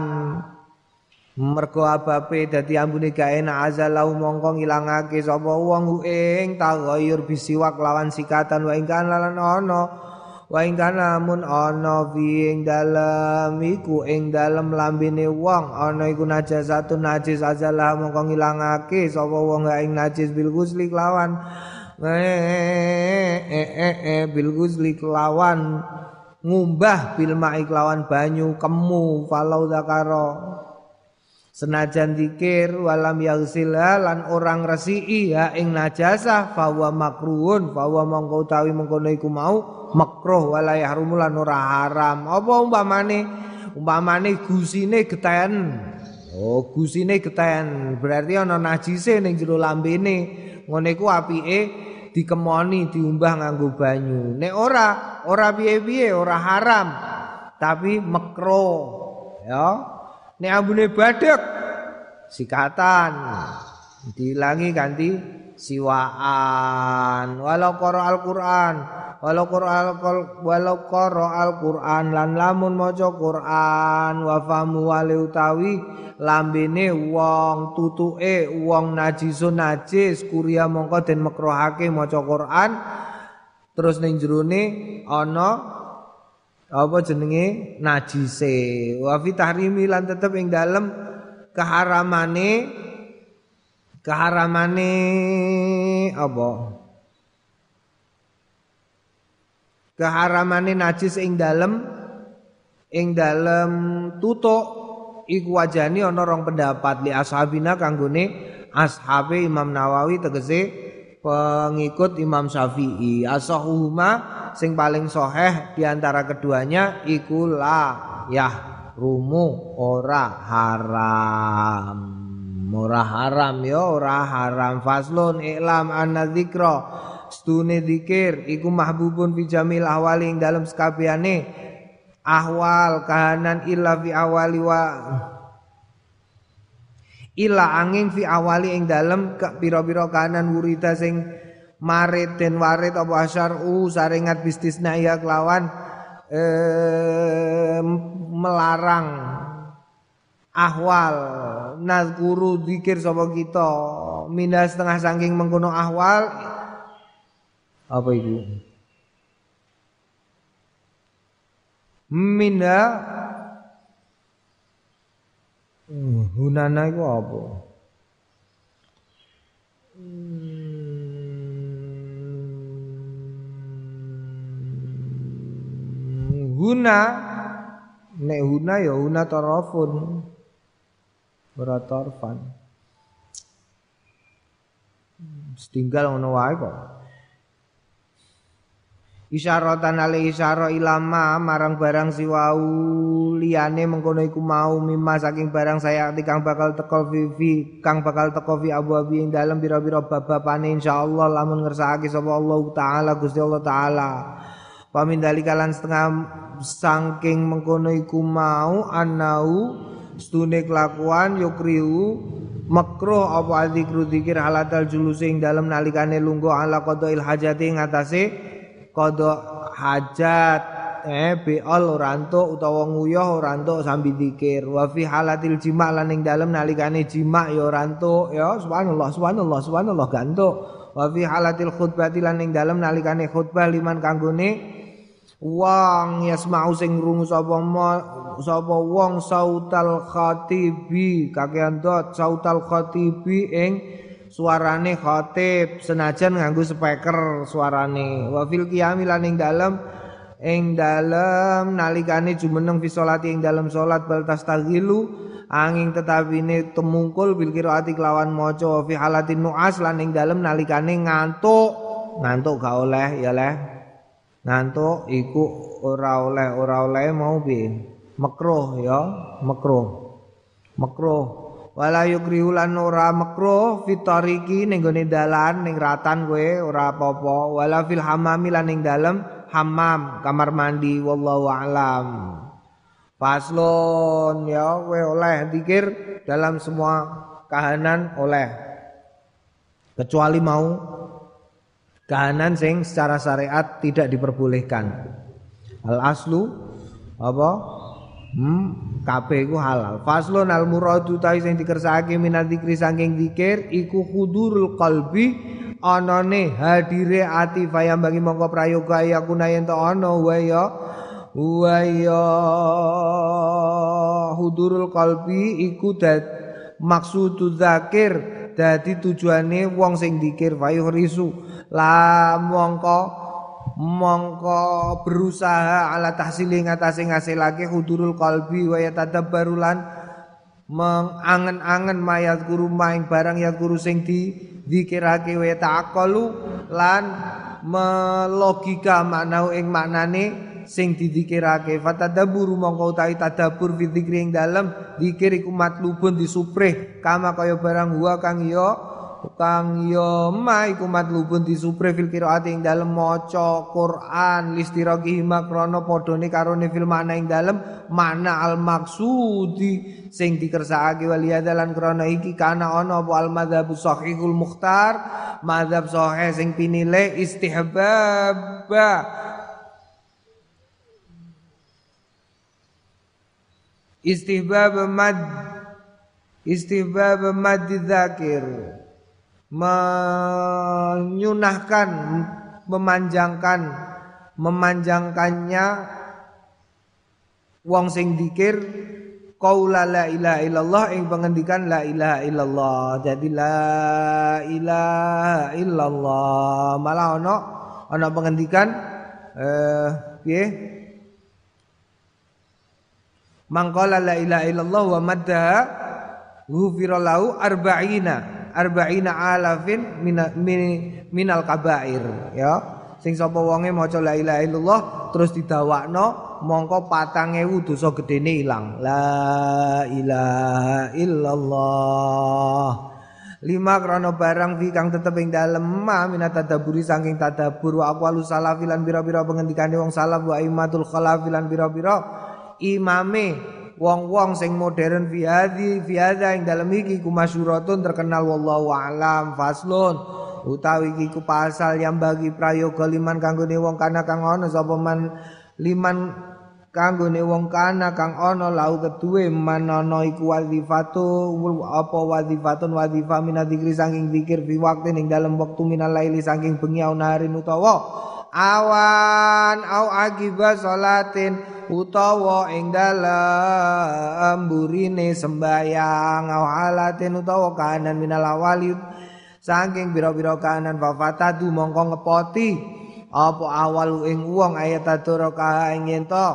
[SPEAKER 1] Mergo abape dadi ambune gak enak azalau mongko ngilangake sapa wong ing tagayur bisiwak lawan sikatan wa ingkan lan ana wa ingkan lamun ana fi ing dalem iku ing dalem lambene wong. Ana iku najasatun najis azalah mongko ngilangake sapa wong ing najis. Bil gusli lawan eh eh eh bil lawan ngumbah bil ma'i banyu kemu falau zakaro Senajan dikir walam yaghsilha lan orang resi'i ya ing najasah fawa makruhun fawa mongko utawi mengkono iku mau makruh wala yahrumu lan ora haram. Apa umpamane umpamane gusine geten. Oh, gusine geten berarti ana najise ning jero lambene. Ngono iku apike dikemoni diumbah nganggo banyu. Nek ora ora piye-piye ora haram tapi makruh. Ya. Nek ambune badhek sikatan dilangi ganti siwaan walau qara Al-Qur'an walau qara walau qara Al-Qur'an lan lamun maca Qur'an wa famu wali utawi lambene wong tutuke wong najisun najis kuria mongko den makruhake maca Qur'an terus ning jerone ana apa jenenge najise. Wa fi tahrimi lan tetep ing dalem keharamane keharamane apa keharamane najis ing dalem ing dalem tutuk iku wajani ana rong pendapat. Li ashabina kanggone ashabe Imam Nawawi tegese pengikut Imam Syafi'i. Asahuhuma sing paling soheh di antara keduanya ikulah ya rumu ora haram. Ora haram ya ora haram. Faslun iklam anna stune dzikir iku mahbubun fi jamil ahwali ing dalam sekabehane ahwal kahanan illa fi awali wa illa angin fi awali ing dalam pira-pira kahanan wurita sing marit den warit apa u saringat bisnisna ya kelawan eh, melarang. Ahwal nazkuru zikir sapa kita? Minda setengah saking mengkono ahwal apa itu? Minda hmm, hunana itu apa? Huna. Nek huna ya huna tarafun. Ora tarfan. Setinggal ngono wae kok. Isyaratan ale isyara ilama marang barang siwau liyane mengkono iku mau mimma saking barang saya kang bakal teko fi kang bakal teko fi abu abi ing dalem pira-pira bab-babane insyaallah lamun ngersakake sapa Allah taala Gusti Allah taala. Pamindali kalan setengah sangking mengkono iku mau anau stune kelakuan yukriu makruh apa adzikru dzikir halatal julusi ing dalem nalikane lungguh ala qadail hajati ngatasé qada hajat eh bi'al ora entuk utawa nguyuh ora entuk sambil dzikir wa fi halatil jima' lan ing dalem nalikane jima' ya ora entuk. Ya subhanallah subhanallah subhanallah gantuk wa fi halatil khutbah lan ing dalem nalikane khutbah liman kanggone wong yasma'u sing ngrungu sapa sapa wong sautal khatibi. Kakean dot sautal khatibi ing suarane khatib senajan nganggo speaker suarane. Wa fil qiyami lan ing dalem ing dalem nalikane jumeneng fi salati ing dalem salat bal tastaghilu angin tetapine temungkul bil qiraati kelawan maca fi halatin nuas lan ing dalem nalikane ngantuk. Ngantuk gak oleh ya leh. Ngantuk iku ora oleh ora oleh mau bi makruh ya makruh. Makruh wala yukrihu lan ora makruh fitariki ning gone dalan ning ratan kowe ora apa-apa. Wala fil hamami lan ning dalem hammam kamar mandi wallahu alam. Paslon ya kowe oleh dikir dalam semua kahanan oleh. Kecuali mau kahanan sing secara syariat tidak diperbolehkan. Al aslu apa hmm? Kabeh iku halal. Faslun al muradu ta sing dikersakake minal dzikri saking zikir iku hudurul qalbi anane hadire ati fayam bagi mongko prayoga ya kunayen to ana wa ya wa ya. Hudurul qalbi iku dat maksudu zakir dadi tujuane wong sing dikir fayuh risu la mongko mongko berusaha ala tahsili ngatasi ngasilake hudurul qalbi wa yatadabbarulan mengangen-angen mayat guru maing barang yang guru sing di dikirake wa ta'aqalu lan melogika makna ing maknane sing didikirake fatadaburu mongko utawi tadabur fi dzikri ing dalem. Dzikir iku matlubun disuprih kama kaya barang huwa kang ya kang ya ma iku matlubun disuprih fil qiraati ing dalem maca Quran. Listiraqi makrono padane karone fil makna ing dalem makna al maksudi sing dikersakake. Waliyadalan krana iki kana ana apa al madzhab sahihul mukhtar madzhab sahih sing pinile istihbab. Istihbab mad istihbab mad dzakir menyunahkan memanjangkan memanjangkannya. Wong sing dikir qaula la ilaha illallah ing pengendikan la ilaha illallah. Jadi la ilaha illallah. Malah ono ono pengendikan eh piye? Mangkala la ilaha illallah wa madda ghufira lahu arba'ina arba'ina alafin min, minal kabair ya. Sing sapa wonge maca la ilaha illallah terus didawakno mongko 4000 dosa gedene ilang. La ilaha illallah. Lima krono barang fi kang tetep ing dalem ma minat tadaburi saking tadabur wa aqwalu salafilan bira-bira pengendikane wong salaf wa imatul khalafilan bira-bira imame wong-wong sing modern fi hadhi fi hadza ing dalem iki terkenal wallahu alam faslun. Utawi iki ku pasal yang bagi prayoga liman kanggone wong kana kang ana sapa man liman kanggone wong kana kang ana lau keduwe manana iku wazifatu apa wazifatun wazifa minadzikri saking zikir fi waktu ning dalem wektu minal laili saking bengi harin utawa awan au akiba salatin utawa ing dalem burine sembayang awalatin utawa kanan minal awali saking bira-bira kanan fafatatu mongko ngepoti apa awal ing wong ayat atur ka ing ento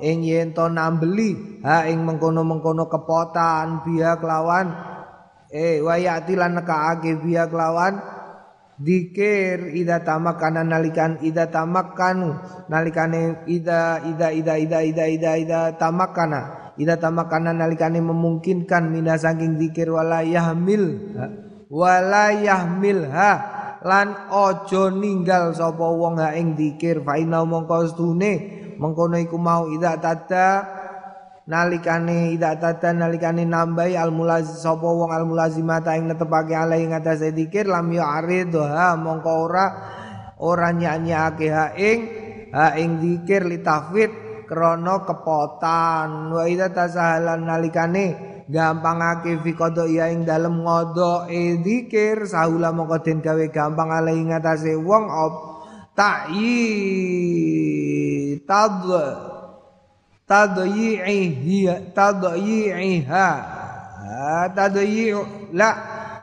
[SPEAKER 1] ing ento nambeli ha ing mengkono-mengkono kepotan biya kelawan eh wayati lan nekaake biya kelawan Dikir ida tamakana nalikan ida tamakanu. Nalikane ida ida ida ida ida ida ida tamakana. Ida tamakana nalikane memungkinkan mina saking dikir walayah mil. Walayah ha? Lan ojo ninggal sapa wong ha ing dikir. Fa inna mongko stune mengkono iku mau ida tada nalikane ida tata nalikane nambahi al mulaz sapa wong al mulazimata ing netepake alai ing atase zikir lam yu'ridha mongko ora ora nyanyake ha ing ha ing zikir litafid krana kepotan. Wa ida tasahalan nalikane gampangake fi qada ya ing dalem ngodo e zikir sahula mongko den gawe gampang alai ing atase wong op ta'i tad tadyi'iha tadyi'iha. Tadyi'u la.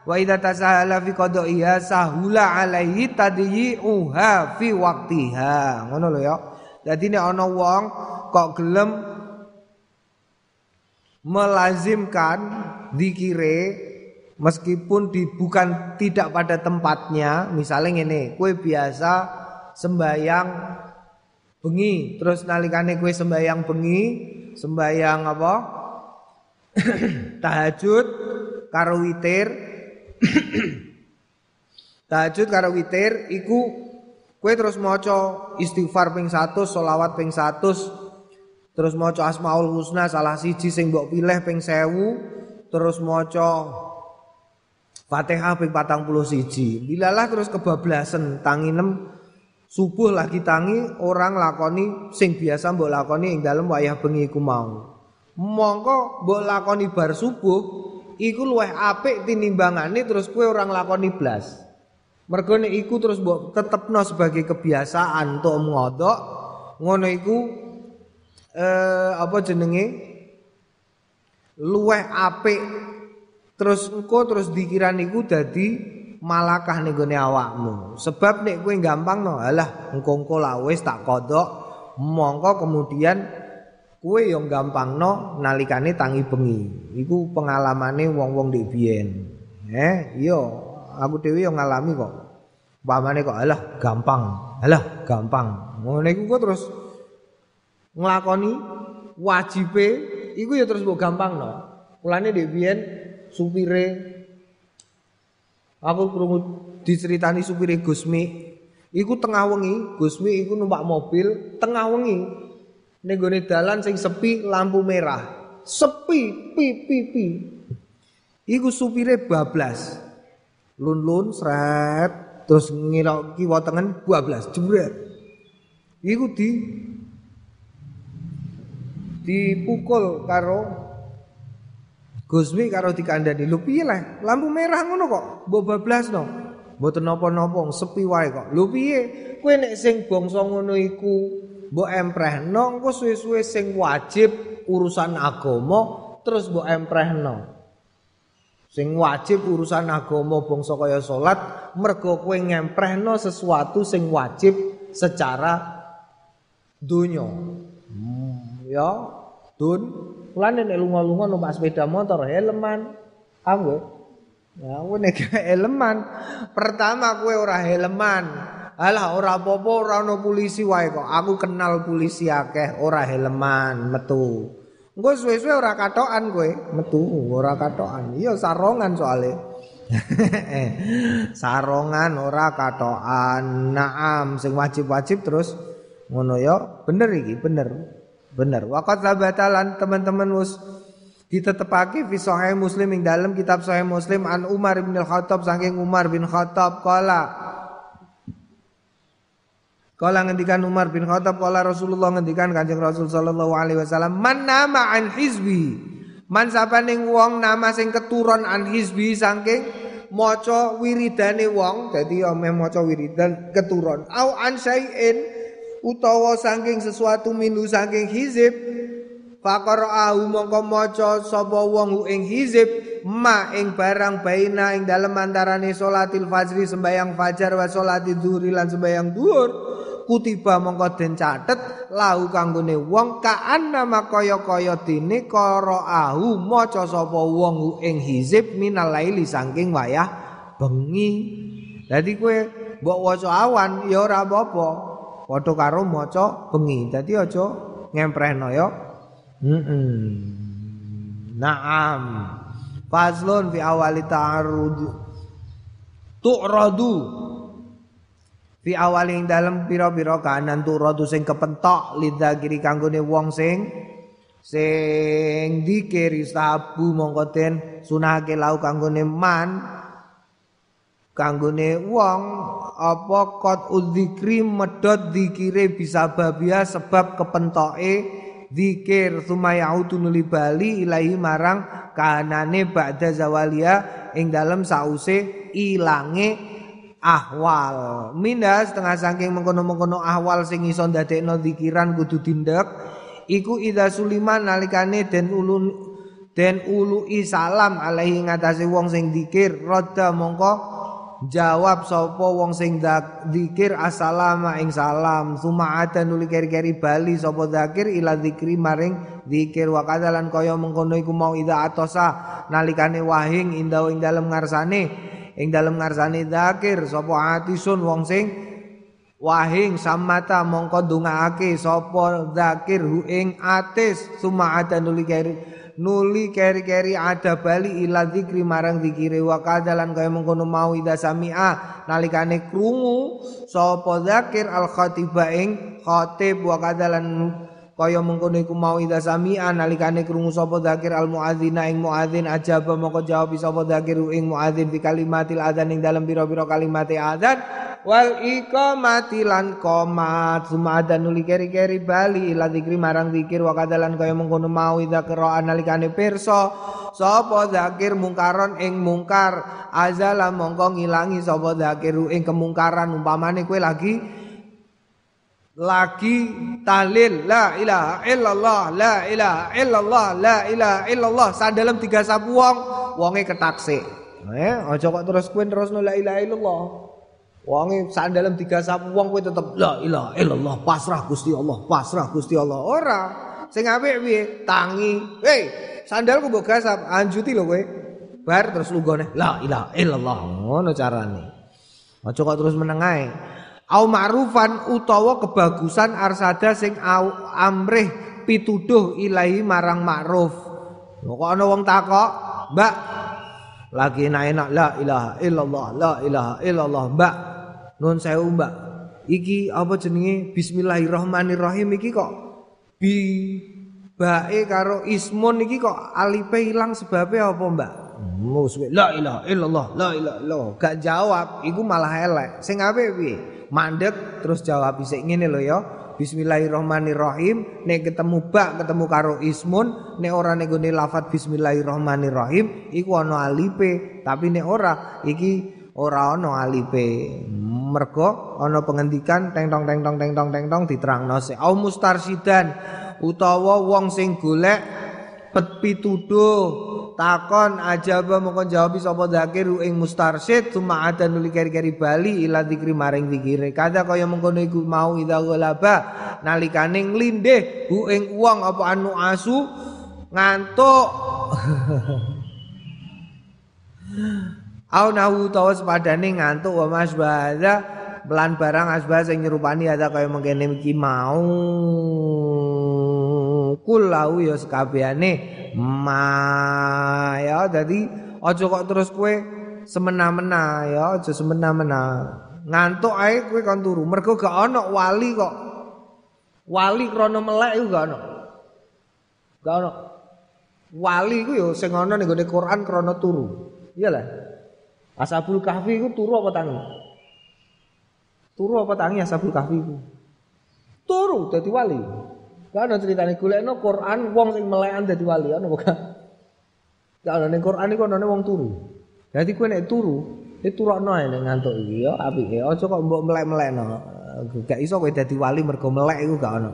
[SPEAKER 1] Wa idza tasahala fi qada'iha sahula alaihi tadyi'uha fi waqtiha. Ngono lho ya. Dadi nek ana wong kok gelem melazimkan dikire meskipun di, bukan tidak pada tempatnya misalnya ini kue biasa sembayang bengi. Terus nalikane kue sembayang bengi sembayang apa? [coughs] Tahajud karo witir. [coughs] Tahajud karo witir iku kue terus maca istighfar ping 100 selawat ping 100 terus maca asmaul husna salah siji sing mbok pilih ping 1000 terus maca Fatihah ping 41. Bilalah terus kebablasan tangi 6 subuh lagi tangi orang lakoni sing biasa mbok lakoni ing dalem wayah bengi iku mau. Mongko mbok lakoni bar subuh iku luwih apik tinimbangane terus kue orang lakoni blas. Mergo nek iku terus mbok tetepno sebagai kebiasaan untuk ngodok ngono iku eh apa jenenge luweh apik terus engko terus dikiran iku dadi malakah ning gone awakmu? Sebab nek kowe gampang no. Alah engko engko la wis tak kodok mongko kemudian kowe yo gampang no nalikane tangi bengi. Iku pengalamane wong-wong ndek biyen. Eh iya aku dhewe yo ngalami kok. Pamane kok alah gampang. Alah gampang. Ngono iku kok terus nglakoni wajibe. Iku ya terus mbok gampang no. Mulane ndek biyen supire aku krungu diceritani supire Gusmi iku tengah wengi Gusmi iku numpak mobil tengah wengi. Ning dalan sing sepi lampu merah. Sepi pi pi pi. Iku supire bablas. Lun-lun sret terus ngilok kiwa tengen bablas jebret. Iku di dipukul karo Gusmi karo dikandani. Lho piye lah? Lampu merah ngono kok. Mbok bablasno mboten napa-napa sepi wae kok. Lho piye? Kowe nek sing bangsa ngono iku mbok emprehno engko suwe-suwe sing wajib urusan agama terus mbok emprehno. Sing wajib urusan agama bangsa kaya salat mergo kowe ngemprehno sesuatu sing wajib secara dunya. Hmm, ya dun Kulane nek lunga-lunga numpak sepeda motor helman. Aku ya aku nek helman. Pertama kowe ora helman. Alah ora apa-apa ora ono polisi wae kok. Aku kenal polisi akeh ora helman metu. Engko suwe-suwe ora katokan kowe metu ora katokan. Iya sarongan soalnya. [laughs] sarongan ora katokan. Naam sing wajib-wajib terus ngono ya bener iki bener. Benar. Waqat sabatalan teman-teman mus ditetepake fi sahih Muslim ing dalam kitab sahih Muslim an Umar bin Al-Khattab saking Umar bin Khattab kala Kala ngendikan Umar bin Khattab kala Rasulullah ngendikan Kanjeng Rasul sallallahu alaihi wasallam man nama an hizbi. Man sapaning wong nama sing keturun an hizbi saking maca wiridane wong dadi ameh maca wiridan keturun au an syai'in utawa saking sesuatu minu saking hizib faqara'ahu mongko maca sapa wong ing hizib ma ing barang baina ing dalem antarane salatil fajri sembayang fajar wa salati zuhri lan sembayang duhur kutiba mongko den catet lahu kanggone wong kaanna makaya-kaya dene qara'ahu maca sapa wong ing hizib minal laili saking wayah bengi. Dadi kowe mbok waca awan ya ora apa-apa padha karo maca bengi. Dadi aja ngemprehno ya. Heeh. Naam. Fazlun fi awali ta'arud. Tu'radu. Fi awali ing dalem pira-pira kanan tu'radu sing kepentok lidzakiri kanggone wong sing sing dikir sabu mongko den sunahake lau kanggone man kanggone wong apa kot udzikri medot dikire bisa babia sebab kepentoke zikir sumayautu nuli bali ilahi marang kanane ba'da zawalia ing dalem sause ilange ahwal. Minda setengah saking mengkono-mengkono ahwal sing iso ndadekno zikiran kudu tindak iku ida suliman nalikane den ulun den ulu salam alaihi ngatasi wong sing dikir roda mongko jawab sapa wong sing zikir assalamu ing salam. Sumaata nuli keri-keri bali sapa zakir ila maring zikir wa kadalan kaya mengkono iku mau ida atosa nalikane wahing indah ing dalem ngarsane. Ing dalem ngarsane zakir sapa atisun wong sing wahing samata mongko ndongaake sapa zakir hu ing atis. Sumaata nuli keri nuli keri-keri ada bali ila zikri marang zikire wa kadalan kaya mengkono mau ida samia nalikane krungu sapa zakir al khatiba ing khatib. Wa kadalan kaya mengkono iku mau ida sami'a nalikane krungu sapa zakir al muadzina ing muadzin ajaba moko jawab sapa zakir ing muadzin fi kalimatil adzan ing dalam pira-pira kalimat adzan. Wal iqamati lan qomat sumadan nuli keri-keri bali ila zikri marang zikir wa kadalan kaya mengkono mau ida qira'a nalikane pirsa sapa zakir mungkaron ing mungkar. Azala mongko ngilangi sapa zakir ing kemungkaran umpamane kowe lagi lagi tahlil la ilaha illallah la ilaha illallah la ilaha illallah. Dalam tiga sapu wong wonge ketaksi. Eh aja kok terus kowe terus la ilaha illallah. Wonge dalam tiga sapu wong kowe tetep la ilaha illallah pasrah Gusti Allah pasrah Gusti Allah. Ora. Sing apik piye? Tangi. Hei sandalku mbok gasap anjuti lho kowe. Bar terus lunggone la ilaha illallah. Ngono carane. Aja kok terus menengae au ma'rufan utawa kebagusan arsada sing amrih pituduh ilahi marang ma'ruf. Kok ana wong takok? Mbak. Lagi enak-enak la ilaha illallah la ilaha illallah mbak. Nun sewu mbak. Iki apa jenenge? Bismillahirrahmanirrahim iki kok bi bae karo ismun iki kok alipe ilang sebabnya apa mbak Muswe la ilaha illallah la ilaha illallah. Gak jawab iku malah elek. Sing apik piye? Mandek terus jawab sik ngene lho ya. Bismillahirrahmanirrahim. Nek ketemu bak ketemu karo ismun nek ora nek gone lafat bismillahirrahmanirrahim iku ana alipe. Tapi nek ora iki ora ana alipe. Mergo ana pengendikan teng tong teng tong teng tong teng tong diterangno se. Au mustarsidan utawa wong sing golek pituduh takon ajaba moko jawab sapa zakir ing mustarsyid cuma ada nuli keri-keri bali ila zikri maring zikire kada kaya mengkono iku mau ida ghalaba nalikane nglindih bu ing wong apa anu asu ngantuk. Au nahu tawa sepadane ngantuk wa mas bahada belan barang asbah sing nyerupani ada kaya mengkene iki mau. Kulau ya sekabehane ma ya dadi aja kok terus kowe semena-mena ya aja semena-mena. Ngantuk ae kowe kon turu. Mergo gak ana wali kok. Wali krana melek iku gak ana gak ana wali iku ya sing ana ning Quran krana turu. Iyalah Ashabul Kahfi iku turu apa tangi? Turu apa tangi Ashabul Kahfi iku? Turu dadi wali Gak ada ceritanya golekno Quran wong sing melekan dadi wali ana bukan. Gak ada ning Quran iku ana wong turu. Dadi kowe nek turu, itu turokno ae ning ngantuk iki ya apike. Aja kok mbok melek-melekno. Gak iso kowe dadi wali mergo melek iku gak ana.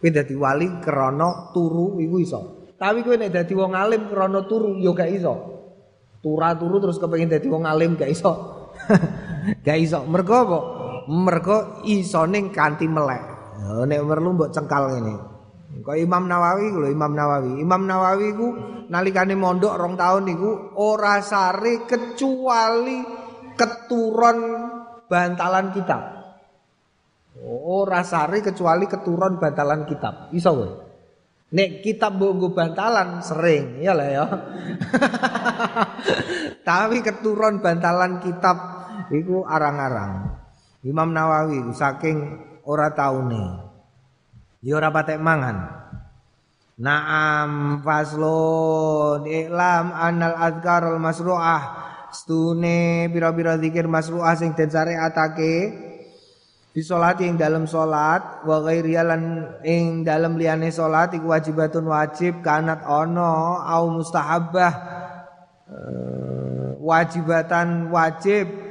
[SPEAKER 1] Kowe dadi wali krana turu iku iso. Tapi kowe nek dadi wong alim krana turu ya gak iso. Tura turu terus kepengin dadi wong alim gak iso. [laughs] gak iso. Mergo apa? Mergo isone kanthi melek. Nek perlu mbok cengkal ngene. Kok Imam Nawawi lho Imam Nawawi. Imam Nawawi ku nalikane mondok rong tahun niku ora sare kecuali keturun bantalan kitab. Ora sare kecuali keturun bantalan kitab. Iso kowe. Nek kitab mbok bantalan sering, ya lah ya. [laughs] Tapi keturun bantalan kitab iku arang-arang. Imam Nawawi saking ora taune. Ya ora patek mangan. Naam faslun iklam anal azkar al masru'ah. Stune pira-pira zikir masru'ah sing den syariatake. Di salat ing dalam salat wa ghairi lan ing dalam liyane salat iku wajibatun wajib kanat ono au mustahabbah. Uh, wajibatan wajib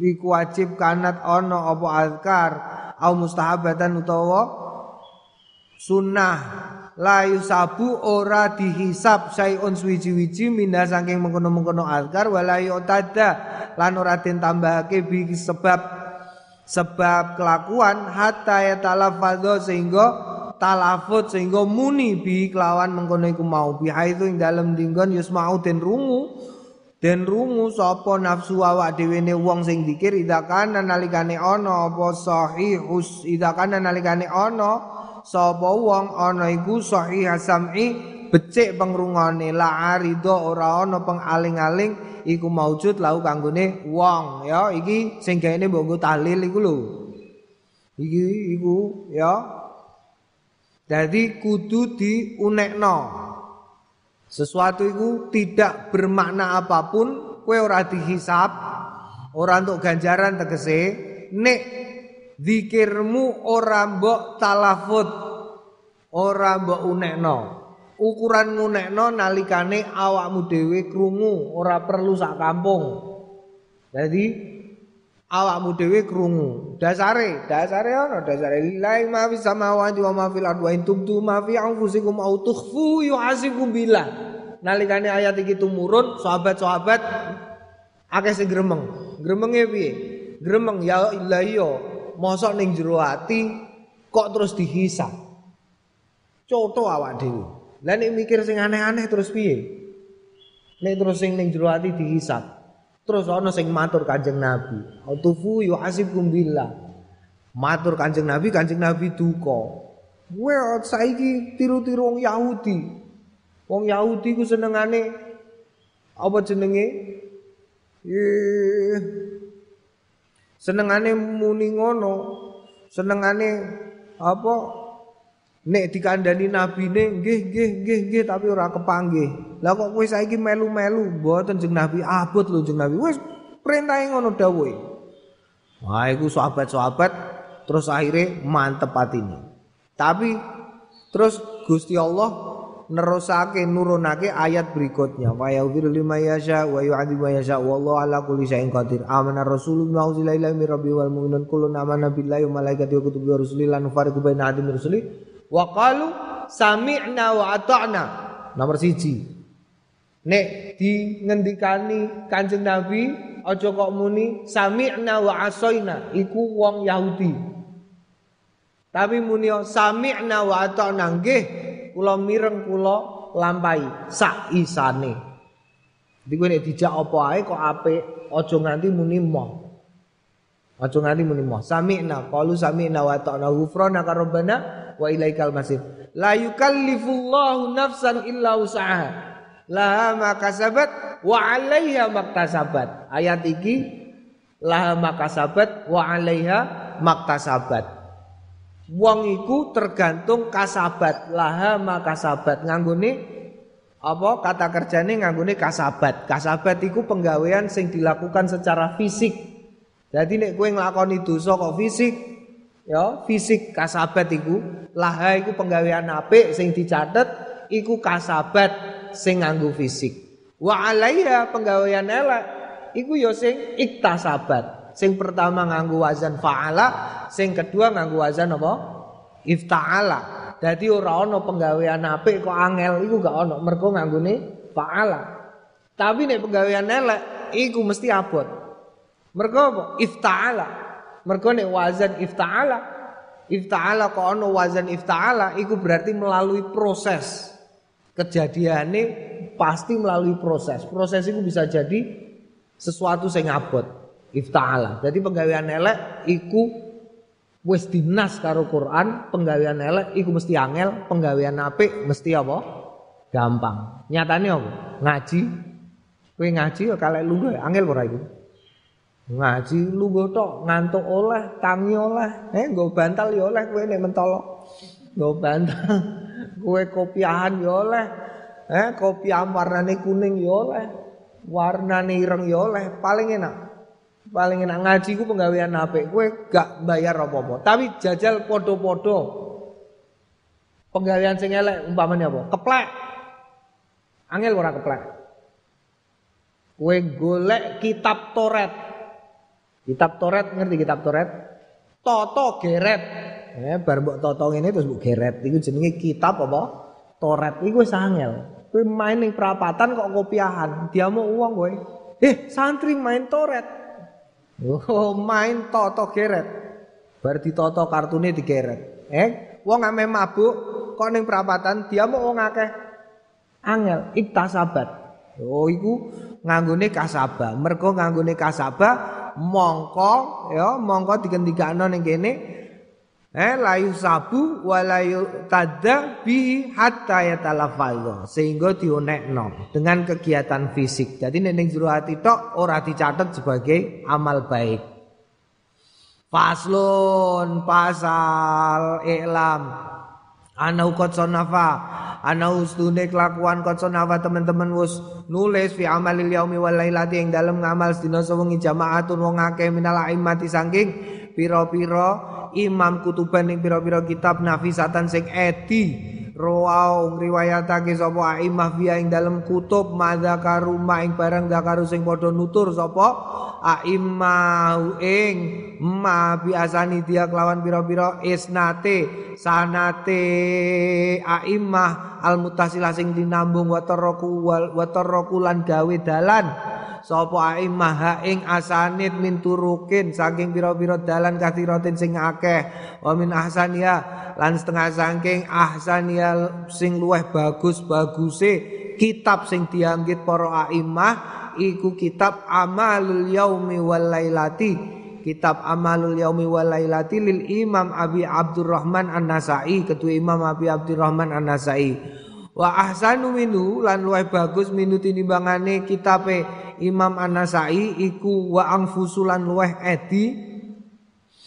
[SPEAKER 1] iku wajib kanat ana apa azkar au mustahabatan utawa sunnah. La yusabu ora dihisab sayun suwiji-wiji minda saking mengkono-mengkono azkar wala yutada lan ora den tambahake bi sebab sebab kelakuan hatta ya talafadho sehingga talafut sehingga muni bi kelawan mengkono iku mau. Bi itu ing dalem dinggon yusmau den rungu Den rungu sapa nafsu awak dhewe ne wong sing dikir ida kana nalikane ana apa sahihus? Ida kana nalikane ana sapa wong ana iku sahih sam'i becik pengrungone la arido ora ana pengaling-aling iku maujud lau kanggone wong. Ya iki sing gaene mbok tahlil iku lho. Iki iku ya. Jadi kudu diunekno sesuatu itu tidak bermakna apa pun kue ora dihisap ora untuk ganjaran tegese nek zikirmu ora mbok talafut ora mbok unekno. Ukuran ngunekno nalikane awakmu dhewe krungu ora perlu sak kampung. Jadi awakmu dhewe krungu. Dasare dasare ana dasare lillahi ma fis samawati wa ma fil ardi wa in tubdu ma fi anfusikum au tukhfu yuhasibukum billah. Nalikane ayat iki tumurun sahabat-sahabat akeh sing gremeng. Gremenge piye? Gremeng ya ilahi yo mosok ning jero ati kok terus dihisap? Coto awak dhewe. Lah mikir sing aneh-aneh terus piye? Nek terus sing ning jero ati dihisab. Terus ana sing matur Kanjeng Nabi, "Autufu yu'asibkum billah." Matur Kanjeng Nabi, Kanjeng Nabi duka. Kowe saiki tiru-tiru wong Yahudi. Wong Yahudi ku senengane apa jenenge? Eh senengane muni ngono. Senengane apa Nek dikandani nabine nggih nggih nggih nggih tapi ora kepanggih. Lah kok kowe saiki melu-melu mboten jeng Nabi abot lho jeng Nabi. Wis perintahe ngono dawuhe. Wah iku sahabat-sahabat terus akhirnya mantep ini. Tapi terus Gusti Allah nerusake nurunake ayat berikutnya wa yaghfir lima yasha wa yu'adzib ma yasha wallahu ala kulli syai'in qadir amana rasulun ma unzila rabbi wal mu'minun kullun amana billahi wa malaikatihi wa kutubihi wa rusulihi lan nufariqu wa qalu sami'na wa ata'na. Nomor siji. Nek di ngendikani Kanjeng Nabi aja kok muni sami'na wa asoina iku wong Yahudi. Tapi muni sami'na wa ata'na nggih kula mireng kula lampahi sak isane. Jadi kowe nek dijak apa ae kok apik aja nganti muni moh. Aja nganti muni moh. Sami'na qalu sami'na wa ata'na ghufranaka rabbana wa ilaikal masir. La yukallifullahu nafsan illa usaha. Laha ma kasabat wa 'alaiha maktasabat. Ayat iki laha ma kasabat wa 'alaiha maktasabat. Wong iku tergantung kasabat, laha ma kasabat. Nganggone apa kata kerjane nganggone kasabat. Kasabat iku penggawean sing dilakukan secara fisik. Jadi nek kowe nglakoni dosa kok fisik, ya fisik kasabat iku laha iku penggawean apik sing dicatet iku kasabat sing nganggo fisik. Wa alaiha penggawean elek iku ya sing iktasabat. Sing pertama nganggo wazan fa'ala sing kedua nganggo wazan apa? Ifta'ala. Dadi ora ana penggawean apik kok angel iku gak ana mergo nganggone fa'ala. Tapi nek penggawean elek iku mesti abot. Mergo apa? Ifta'ala Mergo nek wazan ifta'ala, ifta'ala kok ana wazan ifta'ala iku berarti melalui proses. Kejadiane pasti melalui proses. Proses itu bisa jadi sesuatu sing abot. Ifta'ala. Jadi penggawean elek iku wis dinas karo Quran, penggawean elek iku mesti angel, penggawean apik mesti apa? Gampang. Nyatane apa? Ngaji. Kowe ngaji kok kalek lu angel ora iku? Ngaji lu tok ngantuk oleh, tangi oleh, eh nggo bantal ya oleh kowe nek mentolo. Nggo bantal. [laughs] Kowe kopiahan ya oleh. Eh kopiah warnane kuning ya oleh. Warnane ireng ya oleh, paling enak. Paling enak ngaji ku penggawean apik. Kowe gak bayar apa-apa, tapi jajal podo-podo. Penggawean sing elek umpamane apa? Keplek. Angel ora keplek. Kowe golek kitab Toret Kitab Toret ngerti kitab Toret? Toto geret. Eh bar mbok toto ngene terus mbok geret iku jenenge kitab apa? Toret iku wis angel. Kowe main ning perapatan kok kopiahan, diamuk uang kowe. Eh, santri main Toret. Oh, main toto geret. Bar ditoto kartune digeret. Eh, wong ame mabuk kok ning perapatan diamuk wong akeh. Angel iktasabat. Oh, iku nganggone kasabah. Mergo nganggone kasabah mongko ya mongko digendikakno ning kene eh layu sabu walayu tada bi hatta yatalafallah sehingga dionekno dengan kegiatan fisik. Jadi ning jero ati tok ora dicatat sebagai amal baik. Faslun pasal iklam ana ukot sonafa ana ustune kelakuan kot sonafa teman-teman wus nulis fi amalil yaumi wal lailati ing dalem ngamal sedina sewengi jamaatun wong akeh minal aimati saking pira-pira imam kutuban ing pira-pira kitab nafisatan sing edi Rawau ngriwayatake sapa aimah fiya ing dalem kutub madzakaru ma ing barang zakaru sing padha nutur sapa aimah ing ma biasani dia kelawan pira-pira isnate sanate aimah al mutasilah sing dinambung wa taraku wa lan gawe dalan sapa aimah ing asanid min turukin saking pira-pira dalan kathiratin sing akeh. Wa min ahsania lan setengah saking ahsania sing luweh bagus-baguse kitab sing dianggit para aimah iku kitab amalul yaumi wal lailati. Kitab amalul yaumi wal lailati lil imam Abi Abdurrahman An-Nasai ketua imam Abi Abdurrahman An-Nasai Wa ahsanu minu lan luwih bagus minu tinimbangane kitabe Imam An-Nasai iku wa angfusulan luwih edi.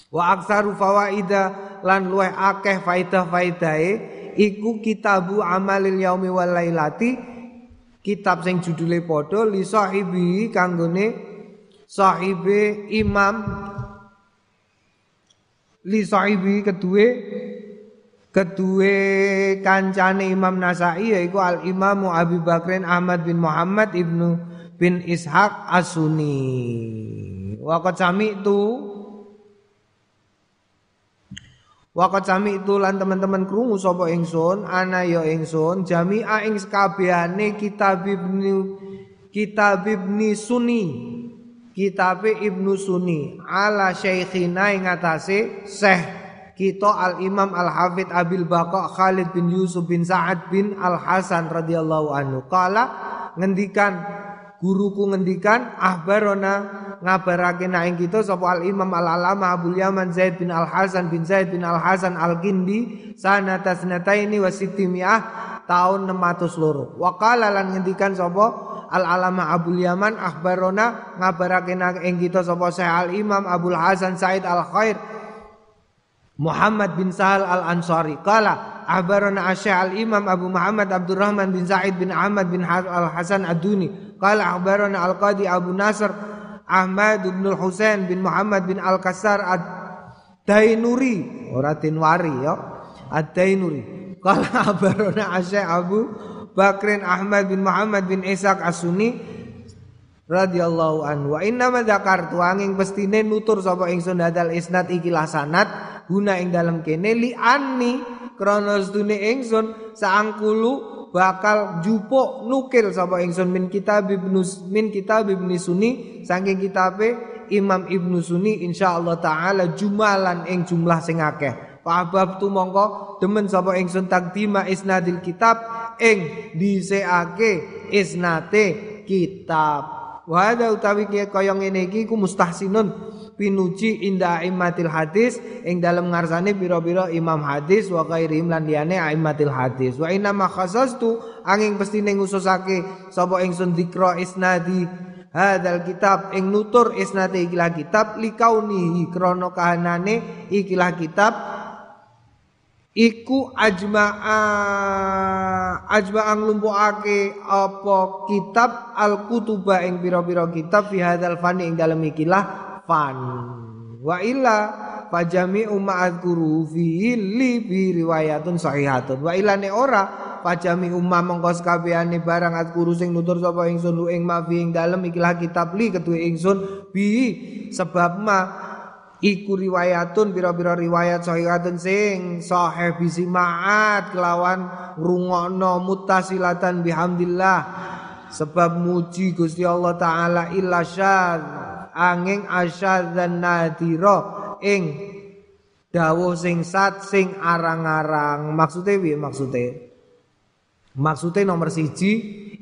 [SPEAKER 1] Wa aksaru fawaida lan luwih akeh faidah-faidahe iku kitabu amalil yaumi wal lailati kitab sing judule padha li sahibi kanggone sahibe Imam li sahibi kedue Kedua kancane Imam Nasai yaitu Al Imam Abi Bakrin Ahmad bin Muhammad ibnu bin Ishaq Asuni. Wakat sami itu Wakat sami itu lan teman-teman krungu sapa ingsun ana ya ingsun jami'a ing sekabehane kitab ibnu kitab ibni Sunni kitab Ibnu Sunni ala syekhina ing Syekh kita Al Imam Al Hafid Abil Baqa Khalid bin Yusuf bin Sa'ad bin Al Hasan radhiyallahu anhu. Kala ngendikan guruku ngendikan ahbarona ngabarake naing kita sapa Al Imam Al Alama Abu Yaman Zaid bin Al Hasan bin Zaid bin Al Hasan Al Gindi sanata ini wa sittimi'ah tahun 600 loro. Wa qala lan ngendikan sapa Al Alama Abu Yaman akhbarona ngabarake nang ing kita sapa Syekh Al Imam Abdul Hasan Said Al Khair Muhammad bin Sahal al-Ansari. Kala Ahbarana Asy'a al-Imam Abu Muhammad Abdurrahman bin Zaid bin Ahmad bin al-Hasan ad-Duni. Kala Ahbarana al-Qadi Abu Nasr Ahmad bin Husain bin Muhammad bin Al-Kasar ad-Dainuri. Ora Tinwari ya Ad-Dainuri. Kala Ahbarana [laughs] Asy'a Abu Bakrin Ahmad bin Muhammad bin Ishaq As-Sunni radhiyallahu anhu. Wa inna ma dzakartu angin pestine nutur sapa ingsun hadal isnad ikilah sanad guna ing dalam kene li anni krana sedune ingsun saangkulu bakal jupuk nukil sapa ingsun min kitab ibnu min kitab ibnu sunni saking kitabe Imam Ibnu Sunni insyaallah taala jumalan ing jumlah sing akeh Fahbab tu mongko demen sapa ingsun takdima isnadil kitab ing dhisikake isnate kitab. Wa utawi kaya ngene iki ku mustahsinun pinuji inda aimatil hadis ing dalam ngarsane pira-pira imam hadis wa ghairihim lan liyane aimatil hadis. Wa inna ma khasastu angin pestine ngususake sapa ingsun dikra isnadi hadal kitab ing nutur isnate ikilah kitab likauni krana kahanane ikilah kitab iku ajma'a ajma'a nglumpukake apa kitab al kutuba ing pira-pira kitab fi hadzal fani ing dalem ikilah fan. Wa illa fajami'u ma'adzkuru fi li bi riwayatun sahihatun. Wa illa ne ora fajami umma mongko sakabehane barang adzkuru sing nutur sapa ingsun lu ing ma ing dalem ikilah kitab li kedue ingsun bi sebab ma iku riwayatun pira-pira riwayat sahihatun sing sahih bisi ma'at kelawan ngrungokno mutasilatan bihamdillah sebab muji Gusti Allah taala illa syadz. Angin asyadzan nadira ing dawuh sing sat sing arang-arang. Maksude piye maksude maksude nomor siji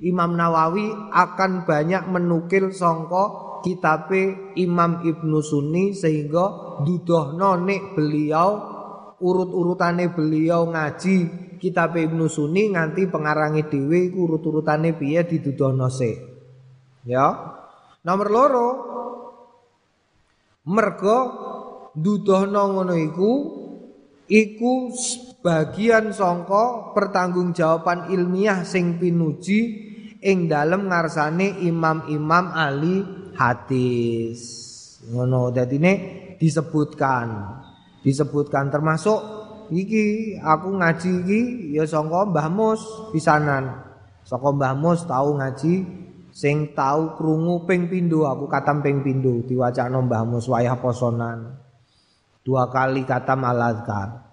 [SPEAKER 1] Imam Nawawi akan banyak menukil songko kitabe Imam Ibnu Sunni sehingga dudohno nek beliau urut-urutane beliau ngaji kitab Ibnu Sunni nganti pengarangi dhewe iku urut-urutane piye didudono sik. Ya. Nomor loro mergo dudohno ngono iku iku bagian songko pertanggungjawaban ilmiah sing pinuji ing dalem ngarsane imam-imam ahli hadis. Ngono dadine disebutkan. Disebutkan termasuk iki aku ngaji iki ya sangka Mbah Mus pisanan. Saka Mbah Mus tau ngaji sing tau krungu ping pindho aku katam ping pindho diwacana Mbah Mus wayah posonan. Dua kali katam al-azkar.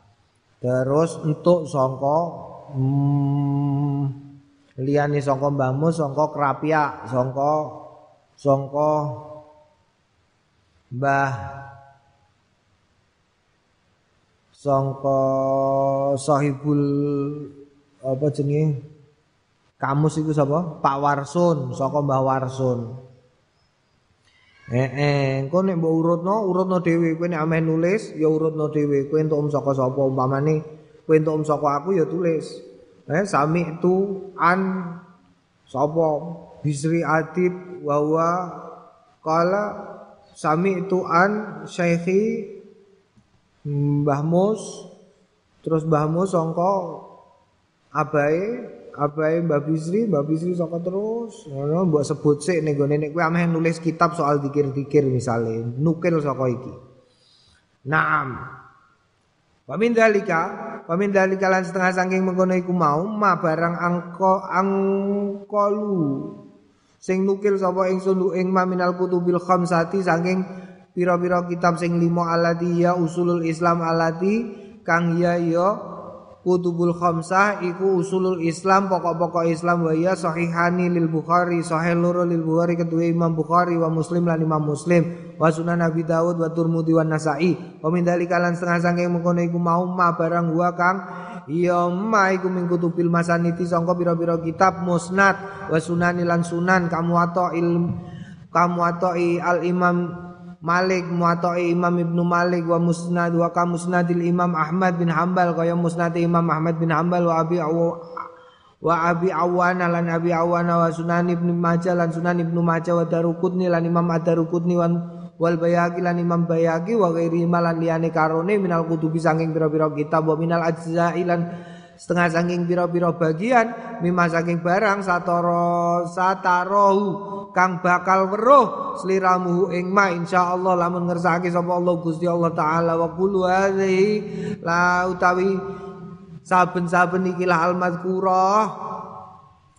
[SPEAKER 1] Terus untuk songko hmm, liyane songko mbahmu songko kerapia songko songko mbah songko sahibul apa jenenge kamus itu sapa Pak Warsun songko Mbah Warsun Eh, eh, engko nek mbok urutno, urutno dhewe. Kowe nek ameh nulis, ya urutno dhewe. Kowe entuk om saka sapa umpamane, kowe entuk om saka aku ya tulis. Eh, sami itu an sapa Bisri Adib wa kala sami itu an Syekhi Mbah Mus terus Mbah Mus sangka abae abahe Mbak Bisri, Mbak Bisri saka terus ngono mbok sebut sik ning gone nek kowe ameh nulis kitab soal dikir-dikir misale, nukil saka iki. Naam. Wa min dalika, wa min dalika lan setengah saking mengkono iku mau ma barang angko angkolu sing nukil sapa ingsun ing ma minal kutubil khamsati saking pira-pira kitab sing lima alati ya usulul Islam alati kang ya ya. Kutubul khamsah iku usulul Islam pokok-pokok Islam wa ya sahihani lil Bukhari sahih loro lil Bukhari kedua Imam Bukhari wa Muslim lan Imam Muslim wa Sunan Nabi Dawud wa Turmudi wa Nasa'i. Wa min dalika lan setengah saking mengkono iku mau ma barang gua kang. Ya ma iku min kutubil masaniti sangka pira-pira kitab musnad wa sunani lan sunan. Kamu atau ilm kamu atau al Imam Malik muatoi Imam Ibnu Malik wa musnad wa ka musnadil Imam Ahmad bin Hambal kaya musnad Imam Ahmad bin Hambal wa Abi wa Abi Awana lan Abi Awana wa Sunan Ibnu Majah lan Sunan Ibnu Majah wa Daruqutni lan Imam Ad-Daruqutni wal Bayaki lan Imam Bayaki wa ghairi lan liyane karone minal kutubi saking pira-pira kitab wa minal ajza'i lan setengah saking pira-pira bagian mimma saking barang satara satarohu kang bakal weruh sliramu ing ma insyaallah lamun ngersake sapa Allah Gusti Allah taala wa qulu hadhihi la utawi saben-saben ikilah al-mazkurah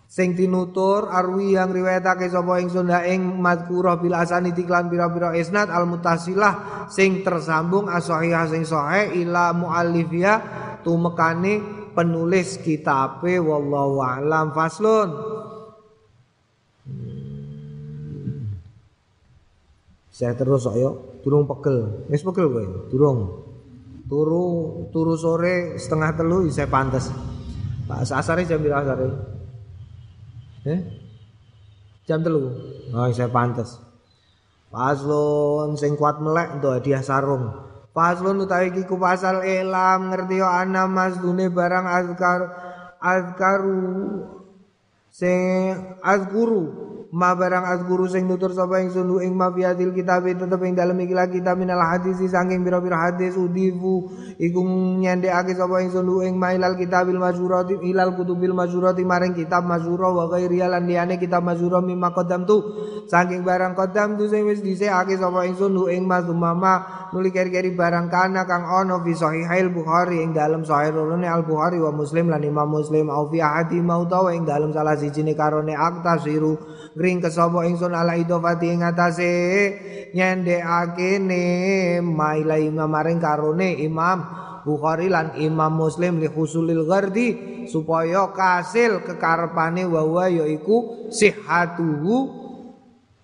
[SPEAKER 1] sing tinutur arwi yang riwayatake sapa ingsun ing mazkurah bil asani tiklan pira-pira isnad al mutasilah sing tersambung as-sahih sing sahih ila muallifia tumekane penulis kitabe wallahu alam. Faslun. Saya terus ayo turung pegel. Wis pegel kowe? Turung turu turu sore setengah telu saya pantes. Pak asare jam berapa asare eh? Jam telu? Oh saya pantes. Faslun sing kuat melek untuk hadiah sarung Faslun utawi iki ku pasal elam ngerti yo ana masdune barang azkar azkaru sing azguru ma barang azguru sing nutur sapa ing sunu ing ma kitab tetep ing dalem iki kitab minal hadis saking pira-pira hadis udifu. Iku nyendekake sapa ing sunu ing ma ilal kitabil masyurati ilal kutubil masyurati maring kitab masyura wa ghairi lan liyane kitab masyura mimma qadam tu saking barang qadam tu sing wis dhisikake sapa ing sunu ing ma sumama nuli keri-keri barang kana kang ono fi sahihail bukhari ing dalem sahih al bukhari wa muslim lan imam muslim au fi ahadi mau ing dalem salah siji karone aktasiru Ring kesapa ingsun ala idofati ing atase. Nyendekake ne maila imam maring karone Imam Bukhari lan Imam Muslim li husulil ghardi supaya kasil kekarepane wa yaiku sihatuhu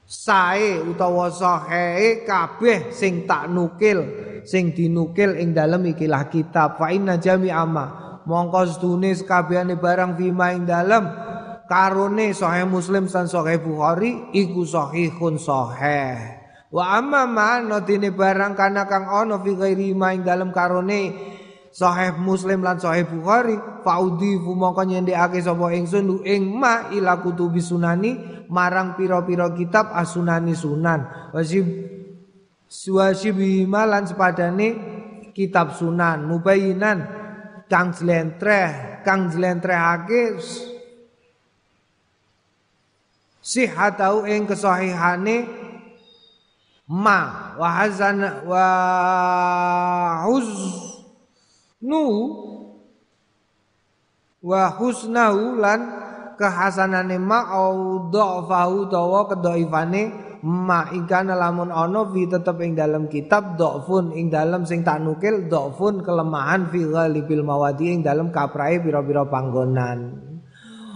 [SPEAKER 1] sae utawa sahe kabeh sing tak nukil sing dinukil ing dalem ikilah kitab. Fa inna jami'a ma mongko sedune sakabehane barang fima ing dalem karone sahih Muslim san sahih Bukhari iku sahihun sahih. Wa amma ma notine barang kana kang ana fi ghairi ma ing dalem karone Sahih Muslim lan Sahih Bukhari faudi mongko nyendhekake sapa ingsun lu ing ma ila kutubi sunani marang pira-pira kitab asunani sunan wasib suwasibi malan sepadane kitab sunan mubayinan kang jlentreh kang jlentrehake sihatau ing kesahihane? Ma wa hazan wa huz nu wa husnahu lan kehasanane ma au dhafahu dawa kedoifane ma ikan lamun ana fi tetep ing dalam kitab dhafun ing dalam sing tak nukil dhafun kelemahan fi ghalibil mawadi ing dalam kaprae pira-pira panggonan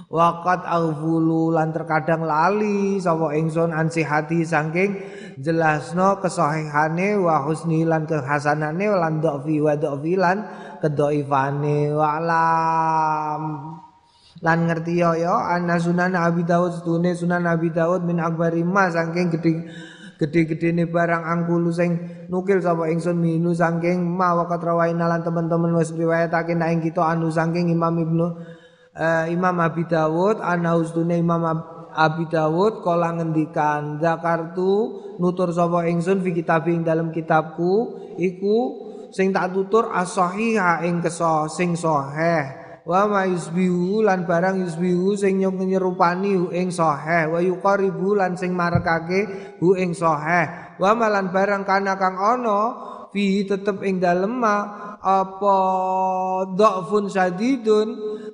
[SPEAKER 1] Waqat aghfulu lan terkadang lali sapa ingsun ansihati saking jelasno kesahihane wa husni lan kehasanane lan dhafi wa dhafi lan kedoifane. Wa'lam. Lan ngerti yo yo anna sunan Abi Dawud sedune sunan Abi Dawud min akbari ma saking gede gede-gede barang angkulu sing nukil sapa ingsun minu saking ma. Waqat rawaina lan teman-teman wis riwayatake nek kita anu saking Imam Ibnu uh, Imam Abi Dawud ana ustune Imam Abi Dawud kala ngendikan zakartu nutur sapa ingsun fi kitabing dalam kitabku iku sing tak tutur as-sahiha ing keso sing sahih. Wa ma yusbihu lan barang yusbihu sing nyerupani hu ing sahih. Wa yuqaribu lan sing marekake hu ing sahih. Wa malan barang kana kang ana fi tetep ing dalem apa dhafun sadidun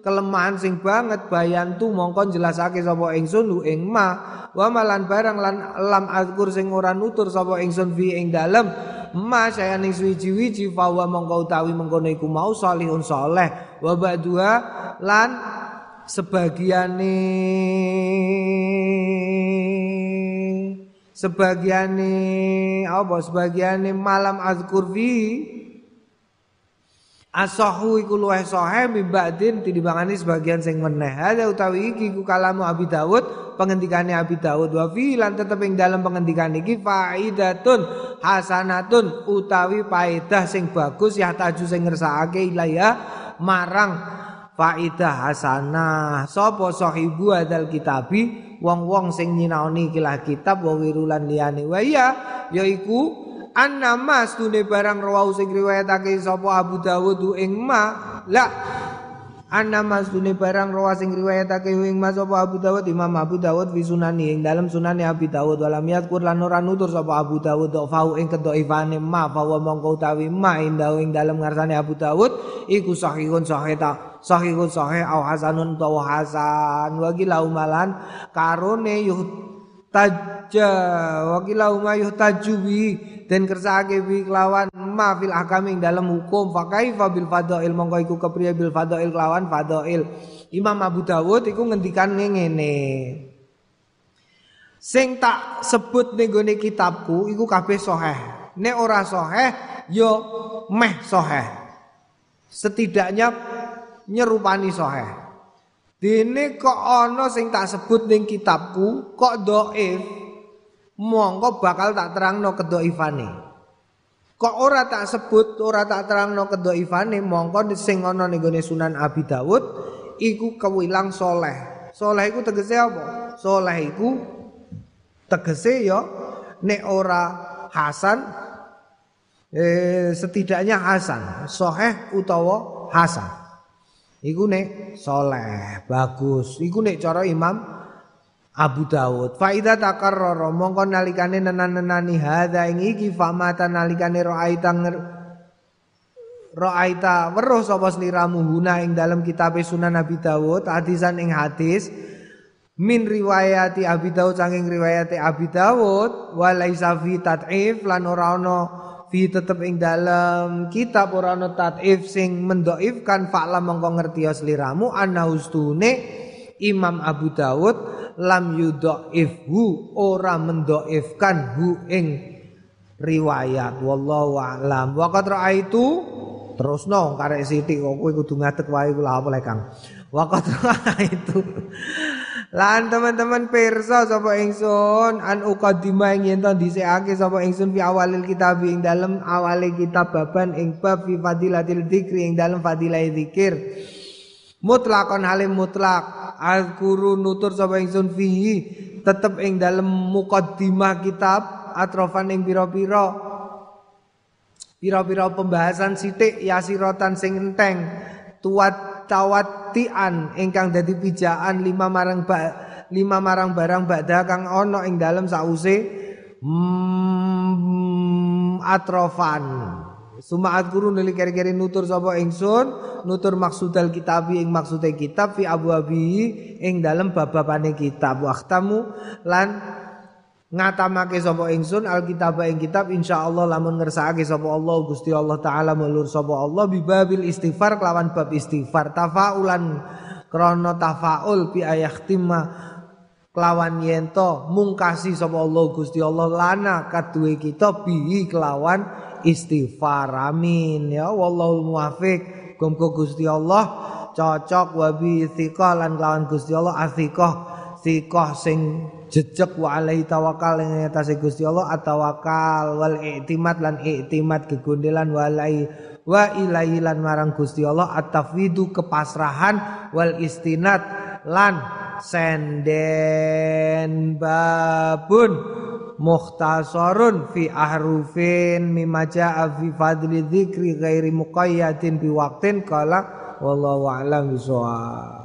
[SPEAKER 1] kelemahan sing banget bayantu mongkon jelasake sapa ingsun lu ing ma. Wa malan barang lan lam azkur sing ora nutur sapa ingsun fi ing dalem. Ma saya ning suwi-wiji fawa mongko utawi mengkono iku mau salihun saleh. Wa ba'dua lan sebagiane sebagiane apa sebagiane malam azkur fi Asahu iku luweh sohe mibadin tidibangani sebagian sing meneh. Ada utawi iki ku kalamu Abi Dawud pengendikane Abi Dawud wa fi lan tetep ing dalam pengendikan iki faidatun hasanatun utawi faedah sing bagus ya taju sing ngersakake ilaya marang faidah hasanah. Sapa sahibu adal kitabi wong-wong sing nyinaoni kilah kitab wa wirulan liyane. Wa ya yaiku anna mas tune barang rawau sing riwayatake sapa Abu Dawud ing ma. La anna mas tune barang rawa sing riwayatake ing ma sapa Abu Dawud? Imam Abu Dawud fi sunani ing dalam sunani Abi Dawud. Walam yadkur lan ora nutur sapa Abu Dawud fau ing kedoifane ma fa wa mongko utawi ma indau ing dalam ngarsane Abu Dawud iku sahihun sahih ta sahihun sahih au hasanun tawa hasan. Wa gilaumalan karone yuh tajja wa gilauma yuhtajubi den kersake bi kelawan ma fil ahkami dalam hukum. Fa kaifa bil fadail mongko iku kepriye bil fadail kelawan fadail Imam Abu Dawud iku ngendikan ngene. Sing tak sebut ning kitabku iku kabeh sahih. Nek ora sahih yo meh sahih. Setidaknya nyerupani sahih dene kok ana sing tak sebut ning kitabku kok dhaif mongko bakal tak terangno kedoifane. Kok ora tak sebut, ora tak terangno kedoifane, mongko sing ana ning Sunan Abi Dawud iku kewilang soleh. Soleh iku tegese apa? Soleh iku tegese ya nek ora Hasan eh, setidaknya Hasan, soheh utawa Hasan. Iku nek soleh, bagus. Iku nek cara Imam Abu Dawud Faida takarrara mongko nalikane nenan-nenani hadza ing iki famata nalikane ra'aita ra'aita weruh sapa sliramu guna ing dalam kitab Sunan Abi Dawud hadisan ing hadis min riwayati Abi Dawud saking riwayati Abi Dawud walaisa fi tad'if lan ora ana fi tetep ing dalam kitab ora ana tad'if sing mendoifkan fa'lam mongko ngerti sliramu ana ustune Imam Abu Dawud lam yudhaifhu ora mendoifkan hu ing riwayat. Wallahu a'lam. Wa qad raaitu terusno karek sithik kok kowe kudu ngadeg wae kula apa Kang? Wa qad [laughs] raaitu Lan teman-teman pirsa sapa ingsun? An uqaddima ing yen dhisikake sapa ingsun fi awalil kitab ing dalem awale kitab baban ing bab fi fadilatil dzikri ing dalem fadilah zikir. Mutlakon halim mutlak. Al-Quru nutur sapa ingsun fihi tetep ing dalem muqaddimah kitab atrofan ing pira-pira. Pira-pira pembahasan sithik yasirotan sing enteng tuat tawatian ingkang dadi pijaan lima marang ba, lima marang barang badha kang ana ing dalem sause mm, atrofan. Sumaat guru nuli keri-keri nutur sapa ingsun nutur maksudal kitabi ing maksude kitab fi abu abi ing dalem bababane kitab. Waqtamu lan ngatamake sapa ingsun alkitab ing kitab insyaallah lamun ngersakake sapa Allah Gusti Allah taala mulur sapa Allah bibabil istighfar kelawan bab istighfar. Tafaulan krana tafaul bi ayakhtima kelawan yento mungkasi sapa Allah Gusti Allah lana kaduwe kita bihi kelawan istighfar. Amin. Ya wallahu muwafiq gumko Gusti Allah cocok wabi thiqah lan kelawan Gusti Allah athiqah thiqah sing jejak wa alaihi tawakal ing atase Gusti Allah atawakal wal i'timad lan i'timad kegundelan walai wa ilaihi lan marang Gusti Allah atafwidu kepasrahan wal istinad lan senden babun mukhtasarun fi ahrufin mimma jaa fi fadli dzikri ghairi muqayyadin bi waqtin kala wallahu a'lam bishawab